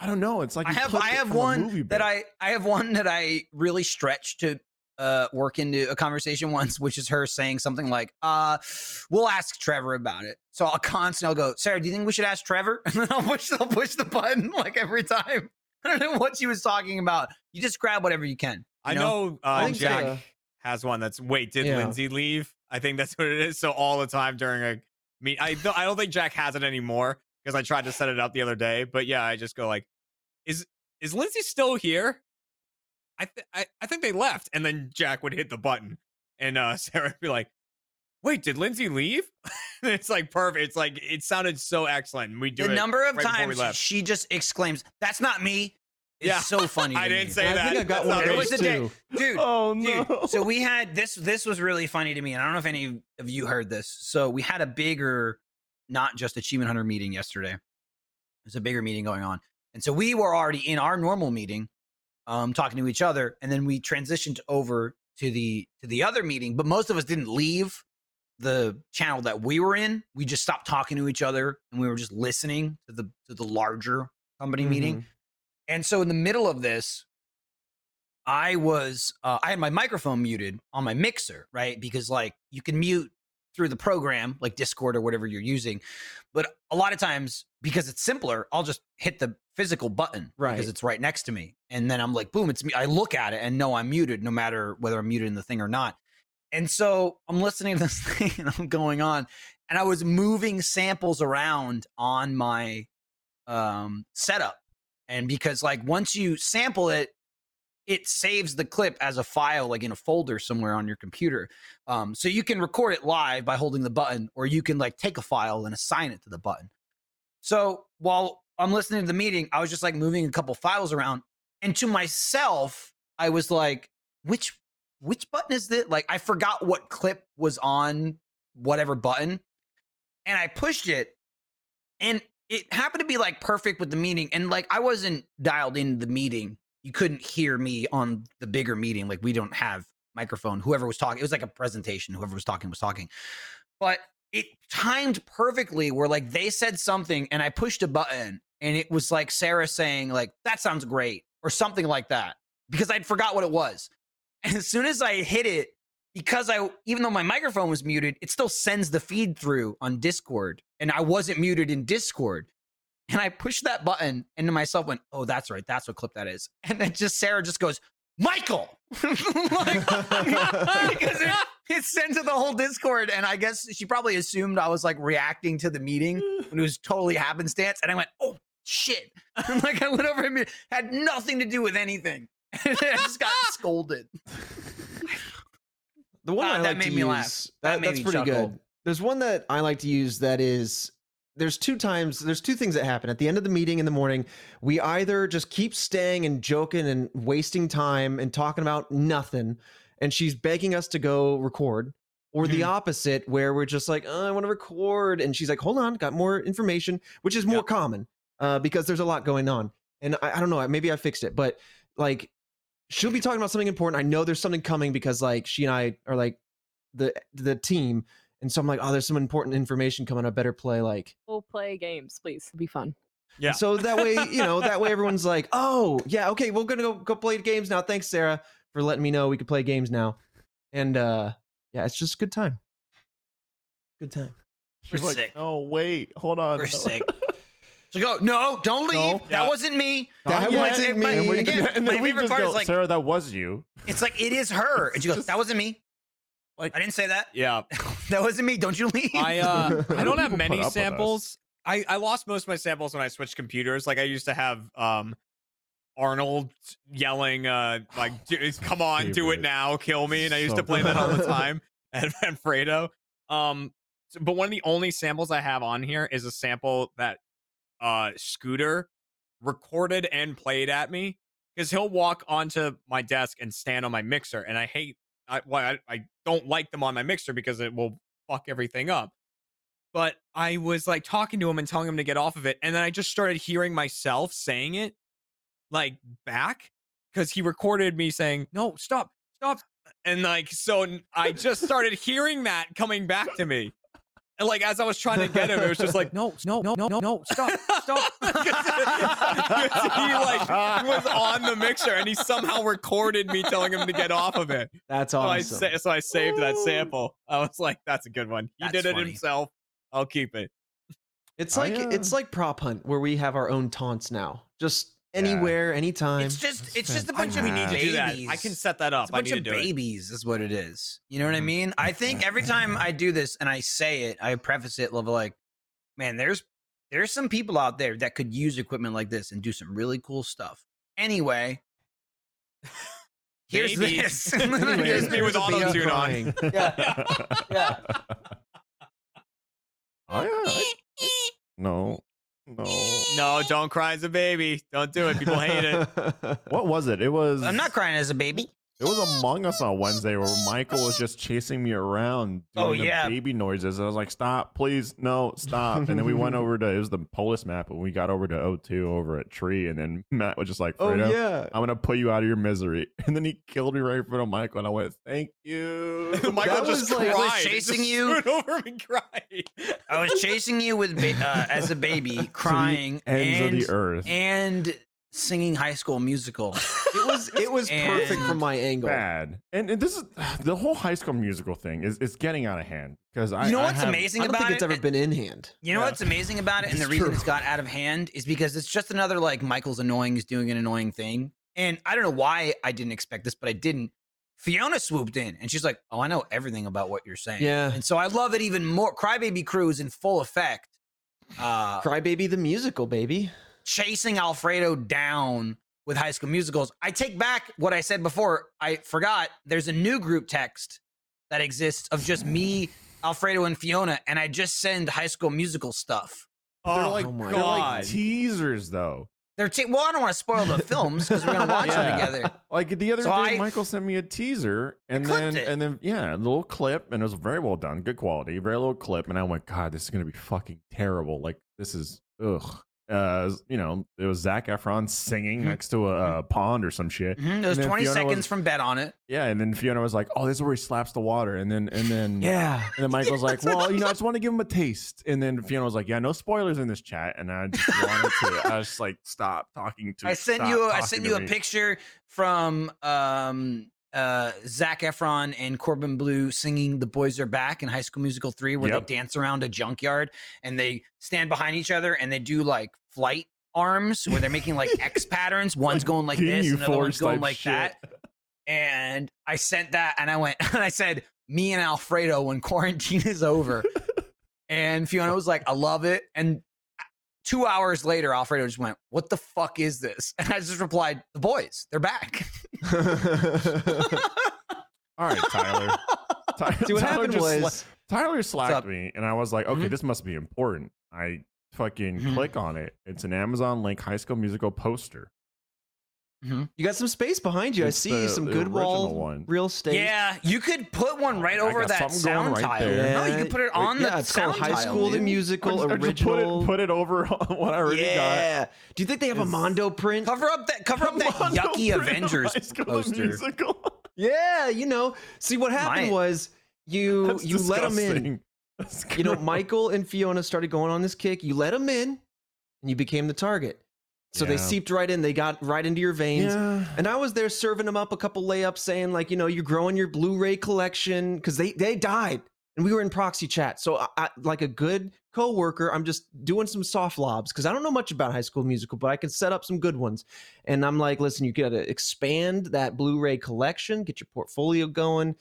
I don't know. It's like I have, I have one that. I, I have one that I really stretch to uh work into a conversation once, which is her saying something like, uh, we'll ask Trevor about it. So I'll constantly I'll go, Sarah, do you think we should ask Trevor? And then I'll push I'll push the button like every time. I don't know what she was talking about. You just grab whatever you can. I you know uh, think Jack Sarah- has one that's wait, did Yeah. Lindsay leave? I think that's what it is. So all the time during a meet, I don't, I don't think Jack has it anymore because I tried to set it up the other day. But yeah, I just go like, is is Lindsay still here? I th- I, I think they left, and then Jack would hit the button, and uh, Sarah would be like, "Wait, did Lindsay leave?" It's like perfect. It's like it sounded so excellent. and We do the it. number of right times left. she just exclaims, "That's not me." Is Yeah. so funny. I didn't me. say And I that. think I got one not of There me. was those day, too. dude. Oh Dude, no! so we had this. This was really funny to me, and I don't know if any of you heard this. So we had a bigger, not just achievement hunter meeting yesterday. There's a bigger meeting going on, and so we were already in our normal meeting, um, talking to each other, and then we transitioned over to the to the other meeting. But most of us didn't leave the channel that we were in. We just stopped talking to each other, and we were just listening to the to the larger company meeting. And so in the middle of this, I was uh, I had my microphone muted on my mixer, right? Because like you can mute through the program, like Discord or whatever you're using. But a lot of times, because it's simpler, I'll just hit the physical button Right. because it's right next to me, and then I'm like, boom, it's me. I look at it and know I'm muted, no matter whether I'm muted in the thing or not. And so I'm listening to this thing and I'm going on, and I was moving samples around on my um, setup. And because like once you sample it, it saves the clip as a file, like in a folder somewhere on your computer. Um, so you can record it live by holding the button, or you can like take a file and assign it to the button. So while I'm listening to the meeting, I was just like moving a couple files around, and to myself, I was like, which which button is this? Like I forgot what clip was on whatever button, and I pushed it, and it happened to be like perfect with the meeting, and like I wasn't dialed into the meeting. You couldn't hear me on the bigger meeting. Like we don't have microphone. Whoever was talking, it was like a presentation. Whoever was talking was talking, but it timed perfectly where like they said something and I pushed a button and it was like Sarah saying like that sounds great or something like that because I'd forgot what it was. And as soon as I hit it, because I even though my microphone was muted, it still sends the feed through on Discord and I wasn't muted in Discord. And I pushed that button and to myself went, "Oh, that's right. That's what clip that is." And then just Sarah just goes, "Michael." like, because it, it sent to the whole Discord and I guess she probably assumed I was like reacting to the meeting when it was totally happenstance and I went, "Oh, shit." like I went over and had nothing to do with anything. I just got scolded. The one I that like made to me use, laugh. That That, made that's me pretty chuckle. good. There's one that I like to use that is there's two times there's two things that happen at the end of the meeting in the morning. We either just keep staying and joking and wasting time and talking about nothing, and she's begging us to go record, or the Mhm. opposite where we're just like, oh, I want to record, and she's like, hold on, got more information, which is more Yep. common uh, because there's a lot going on. And I, I don't know, maybe I fixed it, but like she'll be talking about something important. I know there's something coming because like she and I are like the the team, and so I'm like, oh, there's some important information coming. I better play like We'll play games, please. It'll be fun. Yeah. so that way you know that way everyone's like, oh yeah, okay, we're gonna go go play games now. Thanks, Sarah, for letting me know we could play games now. And uh yeah, it's just a good time. Good time. She's We're like, sick. oh wait, hold on. We're sick. So go, no, don't leave. No. That Yeah. wasn't me. That Yeah, wasn't and me. my- And, we, again, and my we favorite just part go, is like, Sarah, that was you. it's like it is her. And she goes, that wasn't me. Like, I didn't say that. yeah, That wasn't me. Don't you leave? I uh, I don't have many up with us. samples. I I lost most of my samples when I switched computers. Like I used to have um Arnold yelling uh like "Dude, come on do it now kill me and I used So to play that all the good. time at Fredo. Um but one of the only samples I have on here is a sample that uh Scooter recorded and played at me because he'll walk onto my desk and stand on my mixer and I hate I, well, I I don't like them on my mixer because it will fuck everything up but I was like talking to him and telling him to get off of it. And then I just started hearing myself saying it like back because he recorded me saying, no, stop, stop. And like, so I just started hearing that coming back to me. And like, as I was trying to get him, it was just like, no, no, no, no, no, stop, stop, stop. 'Cause he like was on the mixer and he somehow recorded me telling him to get off of it. That's So I, awesome. sa- so I saved that sample. I was like, that's a good one. He That's did it funny. himself. I'll keep it. It's I, like it's uh, like prop hunt where we have our own taunts now. Just Yeah. Anywhere, anytime. It's just it's just a bunch of we need to do that. babies. I can set that up. It's a I bunch need of to do it. babies is what it is. You know what I Mhm. mean? I think every time I do this and I say it, I preface it level like, man, there's there's some people out there that could use equipment like this and do some really cool stuff. Anyway, here's Maybe. this. Anyway, Here's me with there's a baby auto-tune on. crying. Yeah. Yeah. Oh, yeah, I- no, no. No, don't cry as a baby. Don't do it. People hate it. What was it? It was. I'm not crying as a baby. It was Among Us on Wednesday where Michael was just chasing me around doing Oh, the baby noises. I was like, stop, please, no, stop. And then we went over to, it was the Polus map, and we got over to O2 over at Tree. And then Matt was just like, oh yeah. I'm going to put you out of your misery. And then he killed me right in front of Michael. And I went, thank you. Michael That just was like- cried. I was chasing just you. over and cried. I was chasing you with ba- uh, as a baby, crying Ends and of the earth. and singing High School Musical. It was it was perfect And- from my angle. Bad. And, and this is the whole high school musical thing is, is getting out of hand. Because I You know I what's have- amazing I don't about think it's it? ever been in hand. You know Yeah. what's amazing about it, and the It's reason true. it's got out of hand is because it's just another like Michael's annoying is doing an annoying thing. And I don't know why I didn't expect this, but I didn't. Fiona swooped in and she's like, "Oh, I know everything about what you're saying." Yeah. and so I love it even more. Crybaby Crew is in full effect, uh, Crybaby the musical, baby. Chasing Alfredo down with High School Musicals. I take back what I said before. I forgot. There's a new group text that exists of just me, Alfredo, and Fiona, and I just send High School Musical stuff. They're Oh, like, my they're like teasers, though. They're ta- well, I don't want to spoil the films because we're gonna watch them together. Like the other So day, I- Michael sent me a teaser, and then it. and then yeah, a little clip, and it was very well done, good quality, very little clip, and I went, God, this is gonna be fucking terrible. Like this is ugh. Uh, you know, it was Zac Efron singing Mhm. next to a, a pond or some shit. Mhm, There's And then 20 Fiona seconds was- from Bet on it. Yeah, and then Fiona was like, "Oh, this is where he slaps the water," and then and then Yeah. and then Michael's like, "Well, you know, I just want to give him a taste." And then Fiona was like, "Yeah, no spoilers in this chat," and I just wanted to. I was just like, "Stop talking to." I sent you. I sent you a me." picture from um, uh, Zac Efron and Corbin Bleu singing "The Boys Are Back" in High School Musical three, where Yep. they dance around a junkyard and they stand behind each other and they do like flight arms where they're making like X patterns. One's going like this, You and another one's going like shit. that. And I sent that, and I went, and I said, "Me and Alfredo when quarantine is over." and Fiona was like, "I love it." And two hours later, Alfredo just went, "What the fuck is this?" And I just replied, "The boys, they're back." All right, Tyler. Ty- See what Tyler happened just sla- was Tyler slacked me, and I was like, okay, Mhm. this must be important. I fucking Mhm. click on it. It's an Amazon link High School Musical poster. you got some space behind you. It's I see the- some the good wall one. real estate. yeah, you could put one right over that sound right tile. there. No, you could put it on yeah, the it's called sound High tile, School the. Musical I just, I just put it put it over what I already got. yeah. Do you think they have a Mondo print? Cover up that cover up that Mondo yucky Avengers poster. Musical. Yeah, you know. See what happened Might. was you That's you let them in. You know. Michael and Fiona started going on this kick. You let them in, and you became the target. So they seeped right in. They got right into your veins. Yeah. And I was there serving them up a couple layups, saying like, you know, you're growing your Blu-ray collection because they they died, and we were in proxy chat. So I, I, like a good coworker, I'm just doing some soft lobs because I don't know much about High School Musical, but I can set up some good ones. And I'm like, listen, you got to expand that Blu-ray collection, get your portfolio going.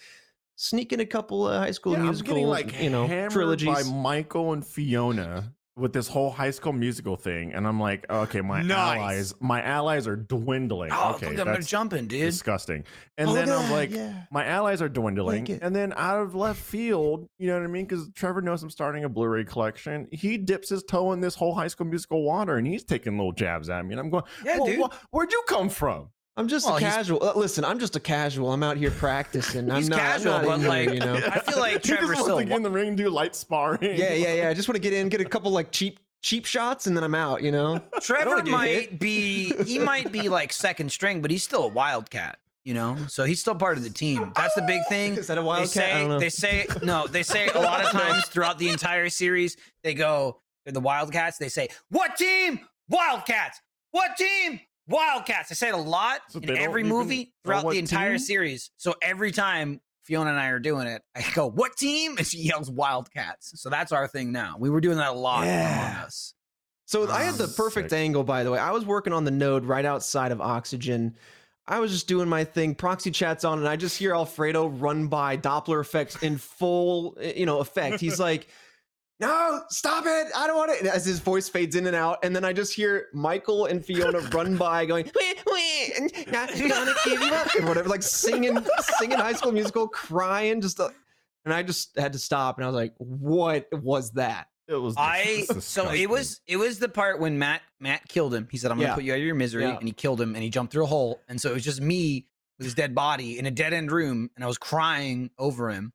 Sneak in a couple of High School Yeah, I'm Musical, getting like you know, hammered trilogies. by Michael and Fiona with this whole High School Musical thing, and I'm like, okay, my Nice. allies, my allies are dwindling. Oh, okay, look, I'm that's jumping, dude. disgusting. And Oh, then look I'm like, yeah. my allies are dwindling. Like and then out of left field, you know what I mean? Because Trevor knows I'm starting a Blu-ray collection. He dips his toe in this whole High School Musical water, and he's taking little jabs at me. And I'm going, Yeah, "Well, dude. wh- where'd you come from? I'm just Well, a casual. uh, listen, I'm just a casual. I'm out here practicing. I'm He's not, I'm casual, not but, in here, like, you know. I feel like he Trevor just still wants to get in the ring, do light sparring. Yeah, yeah, yeah. I just want to get in, get a couple like cheap cheap shots, and then I'm out. You know. Trevor might hit. be he might be like second string, but he's still a wildcat, you know. So he's still part of the team. That's the big thing. Is that a wildcat? I don't say know. they say no. They say a lot of times throughout the entire series, they go they're the Wildcats. They say what team? Wildcats. What team? Wildcats. I say it a lot So in every movie throughout the entire team? series. So every time Fiona and I are doing it, I go, "What team?" and she yells "Wildcats." So that's our thing now. We were doing that a lot Yeah. among us. So I had the Um, perfect sick. angle, by the way. I was working on the node right outside of Oxygen. I was just doing my thing. Proxy chat's on, and I just hear Alfredo run by Doppler effects in full, eh, you know, effect. He's like, "No, stop it! I don't want it." And as his voice fades in and out, and then I just hear Michael and Fiona run by, going, "Wee, wee, and not gonna give you up," and whatever, like singing, singing High School Musical, crying, just. uh and I just had to stop, and I was like, "What was that?" It was. I so it was it was the part when Matt Matt killed him. He said, "I'm gonna Yeah. put you out of your misery," Yeah. and he killed him, and he jumped through a hole, and so it was just me with his dead body in a dead end room, and I was crying over him.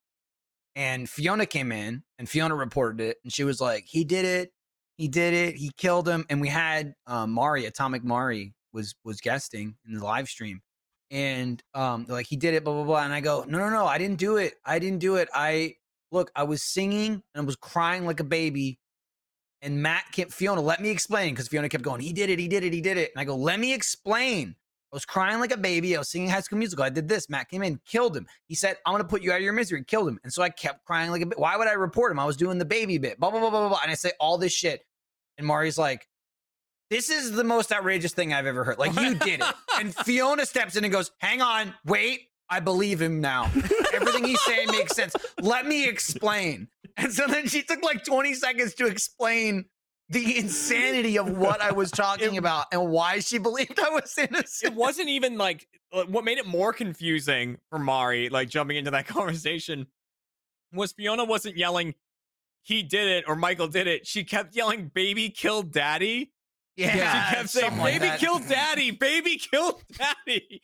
And Fiona came in, and Fiona reported it, and she was like, "He did it, he did it, he killed him." And we had um, Mari, Atomic Mari, was was guesting in the live stream, and um, like, "He did it," blah blah blah. And I go, "No, no, no, I didn't do it. I didn't do it. I look, I was singing and I was crying like a baby." And Matt kept Fiona, let me explain because Fiona kept going, he did it, he did it, he did it. And I go, let me explain. I was crying like a baby. I was singing High School Musical. I did this. Matt came in, killed him. He said, I'm gonna put you out of your misery. Killed him. And so I kept crying like a bit. Why would I report him? I was doing the baby bit. Blah blah blah blah blah. blah. And I say all this shit. And Mari's like, this is the most outrageous thing I've ever heard. Like you did it. and Fiona steps in and goes, hang on, wait. I believe him now. Everything he's saying makes sense. Let me explain. And so then she took like 20 seconds to explain the insanity of what I was talking about and why she believed I was innocent. it wasn't even like uh, what made it more confusing for Mari, like jumping into that conversation, was Fiona wasn't yelling, he did it or Michael did it. She kept yelling, baby killed daddy. Yeah, she kept saying, something like baby that. killed daddy, baby killed daddy.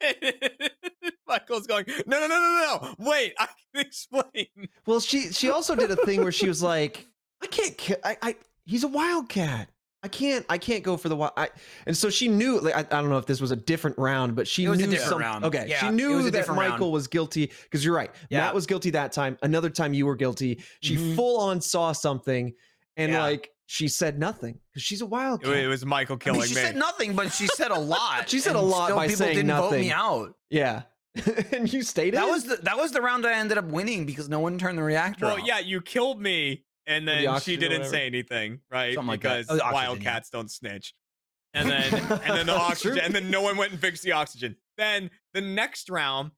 Michael's going, no, no, no, no, no. Wait, I can explain. Well, she she also did a thing where she was like, I can't kill. I, I he's a wildcat. I can't. I can't go for the wild. I, and so she knew. Like I, I don't know if this was a different round, but she It was a knew different some- round. Okay, Yeah, she it knew was a that different round. Michael was guilty because you're right. Yeah. Matt was guilty that time. Another time you were guilty. She Mhm. full on saw something, and Yeah. like she said nothing because she's a It, wildcat. it was Michael I killing mean, she me. said nothing, but she said a lot. She said a lot still by people saying didn't vote me out. yeah, and you stayed. That in? was the that was the round I ended up winning because no one turned the reactor well, off. yeah, you killed me, and the then she didn't say anything, right? Something like because Oh, the yeah. wildcats don't snitch. And then and then the oxygen, and then no one went and fixed the oxygen. Then the next round,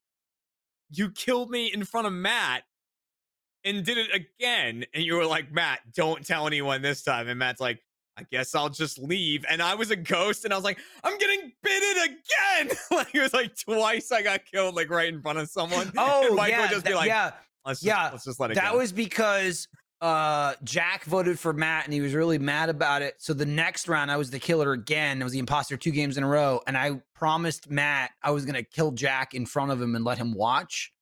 you killed me in front of Matt and did it again. And you were like, Matt, don't tell anyone this time. And Matt's like, I guess I'll just leave. And I was a ghost, and I was like, I'm getting bitted again. like it was like twice I got killed, like right in front of someone. Oh and Mike yeah, would just be like, yeah. let's just, yeah, let's just let it That go. was because uh Jack voted for Matt and he was really mad about it. So the next round I was the killer again. It was the imposter two games in a row. And I promised Matt I was gonna kill Jack in front of him and let him watch.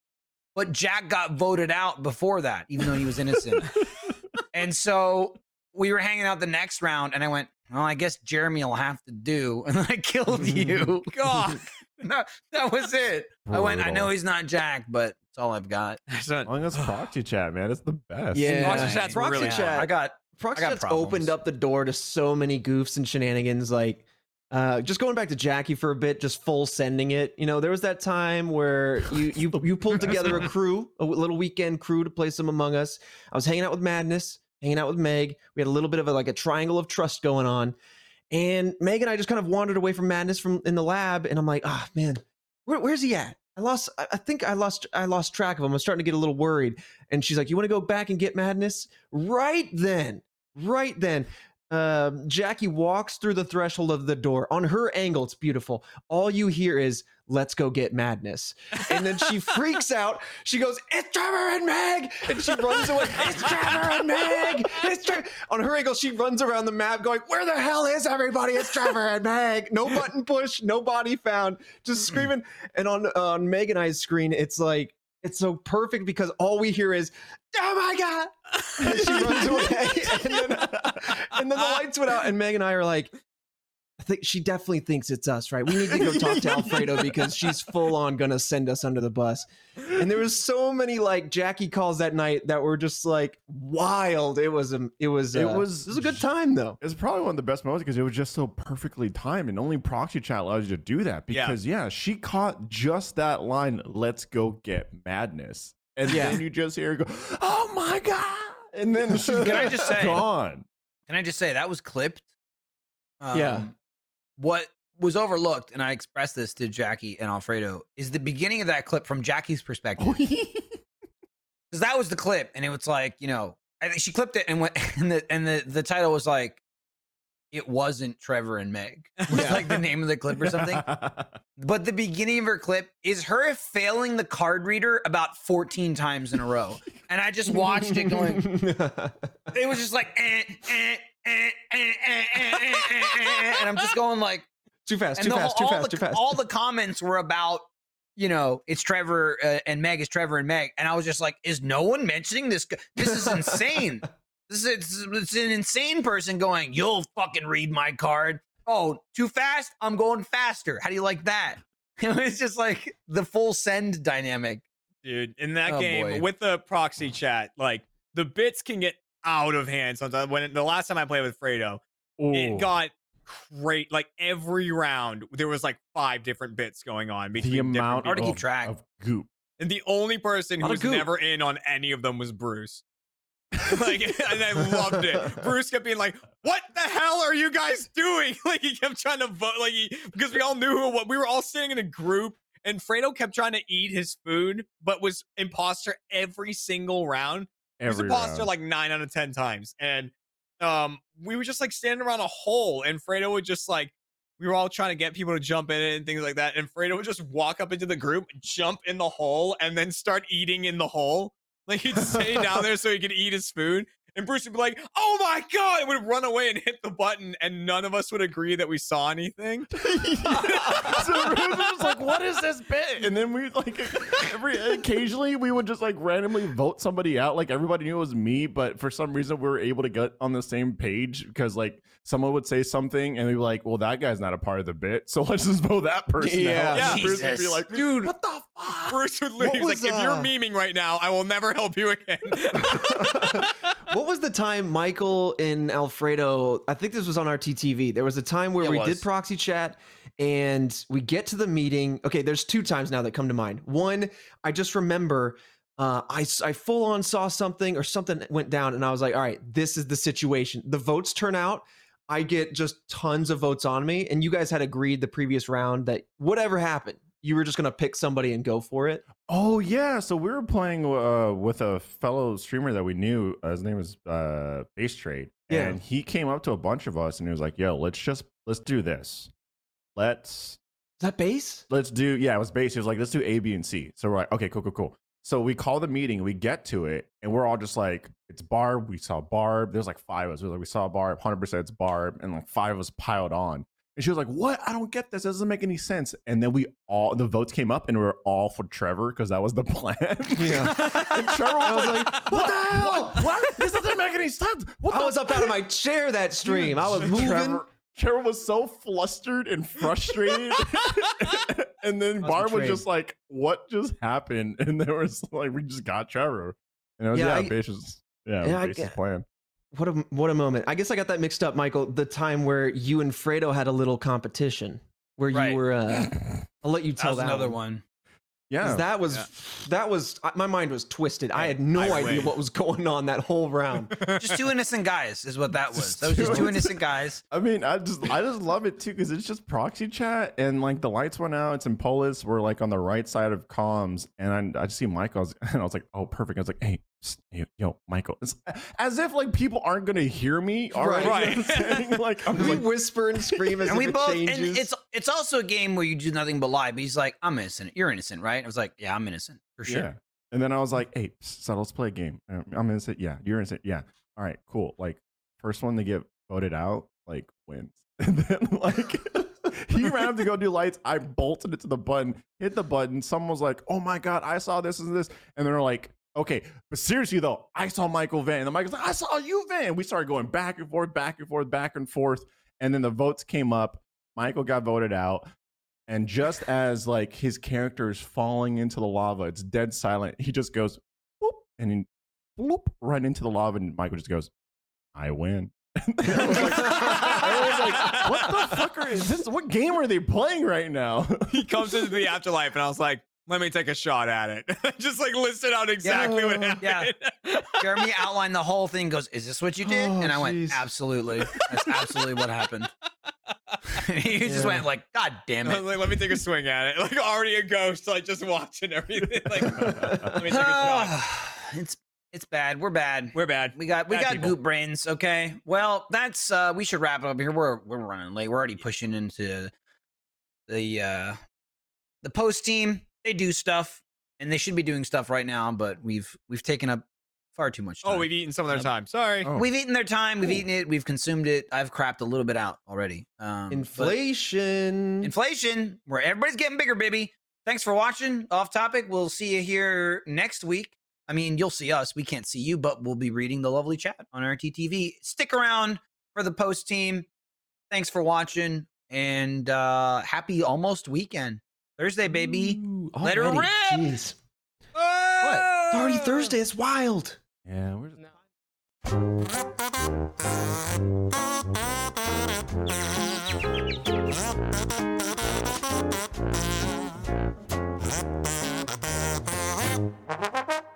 But Jack got voted out before that, even though he was innocent. and so we were hanging out the next round, and I went, Well, I guess Jeremy will have to do. And I killed you. God. no, that was it. I went, I know he's not Jack, but it's all I've got. So- Long as proxy chat, man, it's the best. Yeah. Proxy chat's Proxy really chat. hard. I got Proxy I got Chat's opened up the door to so many goofs and shenanigans. Like, uh, just going back to Jackie for a bit, just full sending it. You know, there was that time where you you you pulled together a crew, a little weekend crew to play some Among Us. I was hanging out with Madness, hanging out with Meg. We had a little bit of a, like a triangle of trust going on, and Meg and I just kind of wandered away from Madness from in the lab, and I'm like, ah, man, where, where's he at? I lost. I think I lost. I lost track of them. I'm starting to get a little worried. And she's like, "You want to go back and get madness?" Right then, right then, um, Jackie walks through the threshold of the door. On her angle, it's beautiful. All you hear is "Let's go get madness," and then she freaks out. She goes, "It's Trevor and Meg!" and she runs away. It's Trevor and Meg. It's Trevor. On her angle, she runs around the map, going, "Where the hell is everybody? It's Trevor and Meg." No button push, no body found, just screaming. And on on Meg and I's screen, it's like it's so perfect because all we hear is, "Oh my god!" And she runs away, and then, and then the lights went out, and Meg and I are like. I think she definitely thinks it's us, right? We need to go talk to Alfredo because she's full on gonna send us under the bus. And there was so many like Jackie calls that night that were just like wild. It was um, it was It uh, was it was a good time though. It's probably one of the best moments because it was just so perfectly timed, and only proxy chat allows you to do that. Yeah. Because yeah, she caught just that line. Let's go get madness, and Yeah. then you just hear her go, "Oh my god!" And then she's Can I just say- gone. Can I just say that was clipped? Yeah. Um, What was overlooked, and I expressed this to Jackie and Alfredo, is the beginning of that clip from Jackie's perspective. Because that was the clip, and it was like, you know, I think she clipped it and went, and the and the the title was like, it wasn't Trevor and Meg. Was yeah. like the name of the clip or something. but the beginning of her clip is her failing the card reader about 14 times in a row. And I just watched it going. it was just like eh, eh, eh, and I'm just going like too fast, too fast, too fast, too fast. All the comments were about you know, it's Trevor uh, and Meg is Trevor and Meg. And I was just like, is no one mentioning this? This is insane this is it's, it's an insane person going. You'll fucking read my card. Oh, too fast? I'm going faster. How do you like that? it's just like the full send dynamic. dude. In that Oh, game boy. with the proxy chat, like the bits can get out of hand sometimes. When the last time I played with Fredo, Ooh. it got great. Like every round, there was like five different bits going on between the different amount Hard to keep track. of goop. And the only person who was goop. never in on any of them was Bruce. like, and I loved it. Bruce kept being like, "What the hell are you guys doing?" Like he kept trying to vote, like he because we all knew who what we were all sitting in a group, and Fredo kept trying to eat his food, but was imposter every single round. He was imposter round. like nine out of ten times, and um, we were just like standing around a hole, and Fredo would just like. We were all trying to get people to jump in it and things like that. And Fredo would just walk up into the group, jump in the hole, and then start eating in the hole. Like he'd stay down there so he could eat his food. And Bruce would be like, "Oh my god!" It would run away and hit the button, and none of us would agree that we saw anything. so Bruce was like, "What is this bit?" And then we like every occasionally we would just like randomly vote somebody out. Like everybody knew it was me, but for some reason we were able to get on the same page because like someone would say something and we'd be like, "Well, that guy's not a part of the bit, so let's just vote that person Yeah. out." Yeah. And Bruce would be like, Dude, what the fuck?" Bruce would leave. He's like, was, "If you're uh, memeing right now, I will never help you again." what was the time Michael and Alfredo? I think this was on RTTV. There was a time where It we was. did proxy chat and we get to the meeting. Okay, there's two times now that come to mind. One, I just remember uh, I, I full on saw something or something went down and I was like, all right, this is the situation. The votes turn out. I get just tons of votes on me. And you guys had agreed the previous round that whatever happened, you were just to pick somebody and go for it. Oh yeah, so we were playing uh, with a fellow streamer that we knew. Uh, his name was uh, Base Trade, Yeah. and he came up to a bunch of us and he was like, "Yo, let's just let's do this. Let's Is that base? let's do yeah." It was Base. He was like, "Let's do A, B, and C." So we're like, "Okay, cool, cool, cool." So we call the meeting, we get to it, and we're all just like, "It's Barb." We saw Barb. There's like five of us. We, were like, we saw Barb. Hundred percent, it's Barb, and like five of us piled on. And she was like, "What? I don't get this. It doesn't make any sense." And then we all the votes came up, and we were all for Trevor because that was the plan. Yeah. and Trevor I was like, what the hell? What? What? This doesn't make any sense. What I was up out of my chair that stream. I was moving. Trevor, Trevor was so flustered and frustrated. and then was Barb was just like, What just happened? And there was like, We just got Trevor. And it was, Yeah, yeah, I- yeah Base's, yeah, Yeah, I Base's plan. What a what a moment! I guess I got that mixed up, Michael. The time where you and Fredo had a little competition, where Right. you were. Uh, I'll let you That tell was that another one. one. Yeah. That was Yeah. that was my mind was twisted. I had no I idea win. what was going on that whole round. just two innocent guys is what that was. Just That was just two two innocent guys. I mean, I just I just love it too because it's just proxy chat and like the lights went out. It's in Polus. We're like on the right side of comms, and I, I just see Michael, I was- and I was like, oh, perfect. I was like, hey, psst, hey, yo, Michael. It's as if like people aren't gonna hear me. Already, Right. You know what I'm saying? Like I'm we like, whisper and scream as And we it both changes. and it's it's also a game where you do nothing but lie. But he's like, I'm innocent. You're innocent, right? I was like, Yeah, I'm innocent. For sure. yeah. And then I was like, hey, psst, so let's play a game. Um, I'm innocent. Yeah, you're innocent. Yeah. All right, cool. Like first one to get voted out, like wins. And then like he ran up to go do lights. I bolted it to the button, hit the button. Someone was like, "Oh my god, I saw this and this," and they're like, "Okay, but seriously though, I saw Michael vent." And the Michael's like, "I saw you, vent." We started going back and forth, back and forth, back and forth, and then the votes came up. Michael got voted out. And just as like his character is falling into the lava, it's dead silent. He just goes, whoop, and then whoop, right into the lava. And Michael just goes, I win. I was like, what the fuck are is this? What game are they playing right now? he comes into the afterlife, and I was like, let me take a shot at it. just like listed out exactly what happened. Yeah. Jeremy outlined the whole thing. Goes, is this what you did? Oh, and I went, absolutely. That's absolutely what happened. he just went like, God damn it. like, let me take a swing at it. Like already a ghost, like just watching everything. Like, let me take a shot. it's it's bad. We're bad. We're bad. We got we Bad got people. goop brains. Okay. Well, that's uh we should wrap it up here. We're we're running late. We're already pushing into the uh the post team. They do stuff and they should be doing stuff right now, but we've we've taken up far too much time. Oh, we've eaten some of their Yep. time. Sorry. Oh. We've eaten their time. We've Cool. eaten it. We've consumed it. I've crapped a little bit out already. Um, Inflation. inflation, where everybody's getting bigger, baby. Thanks for watching. Off topic. We'll see you here next week. I mean, you'll see us. We can't see you, but we'll be reading the lovely chat on RTTV. Stick around for the post team. Thanks for watching and uh happy almost weekend. Thursday, baby. Ooh, Let her already. rip! Jeez. What? It's already Thursday. It's wild. yeah, we're just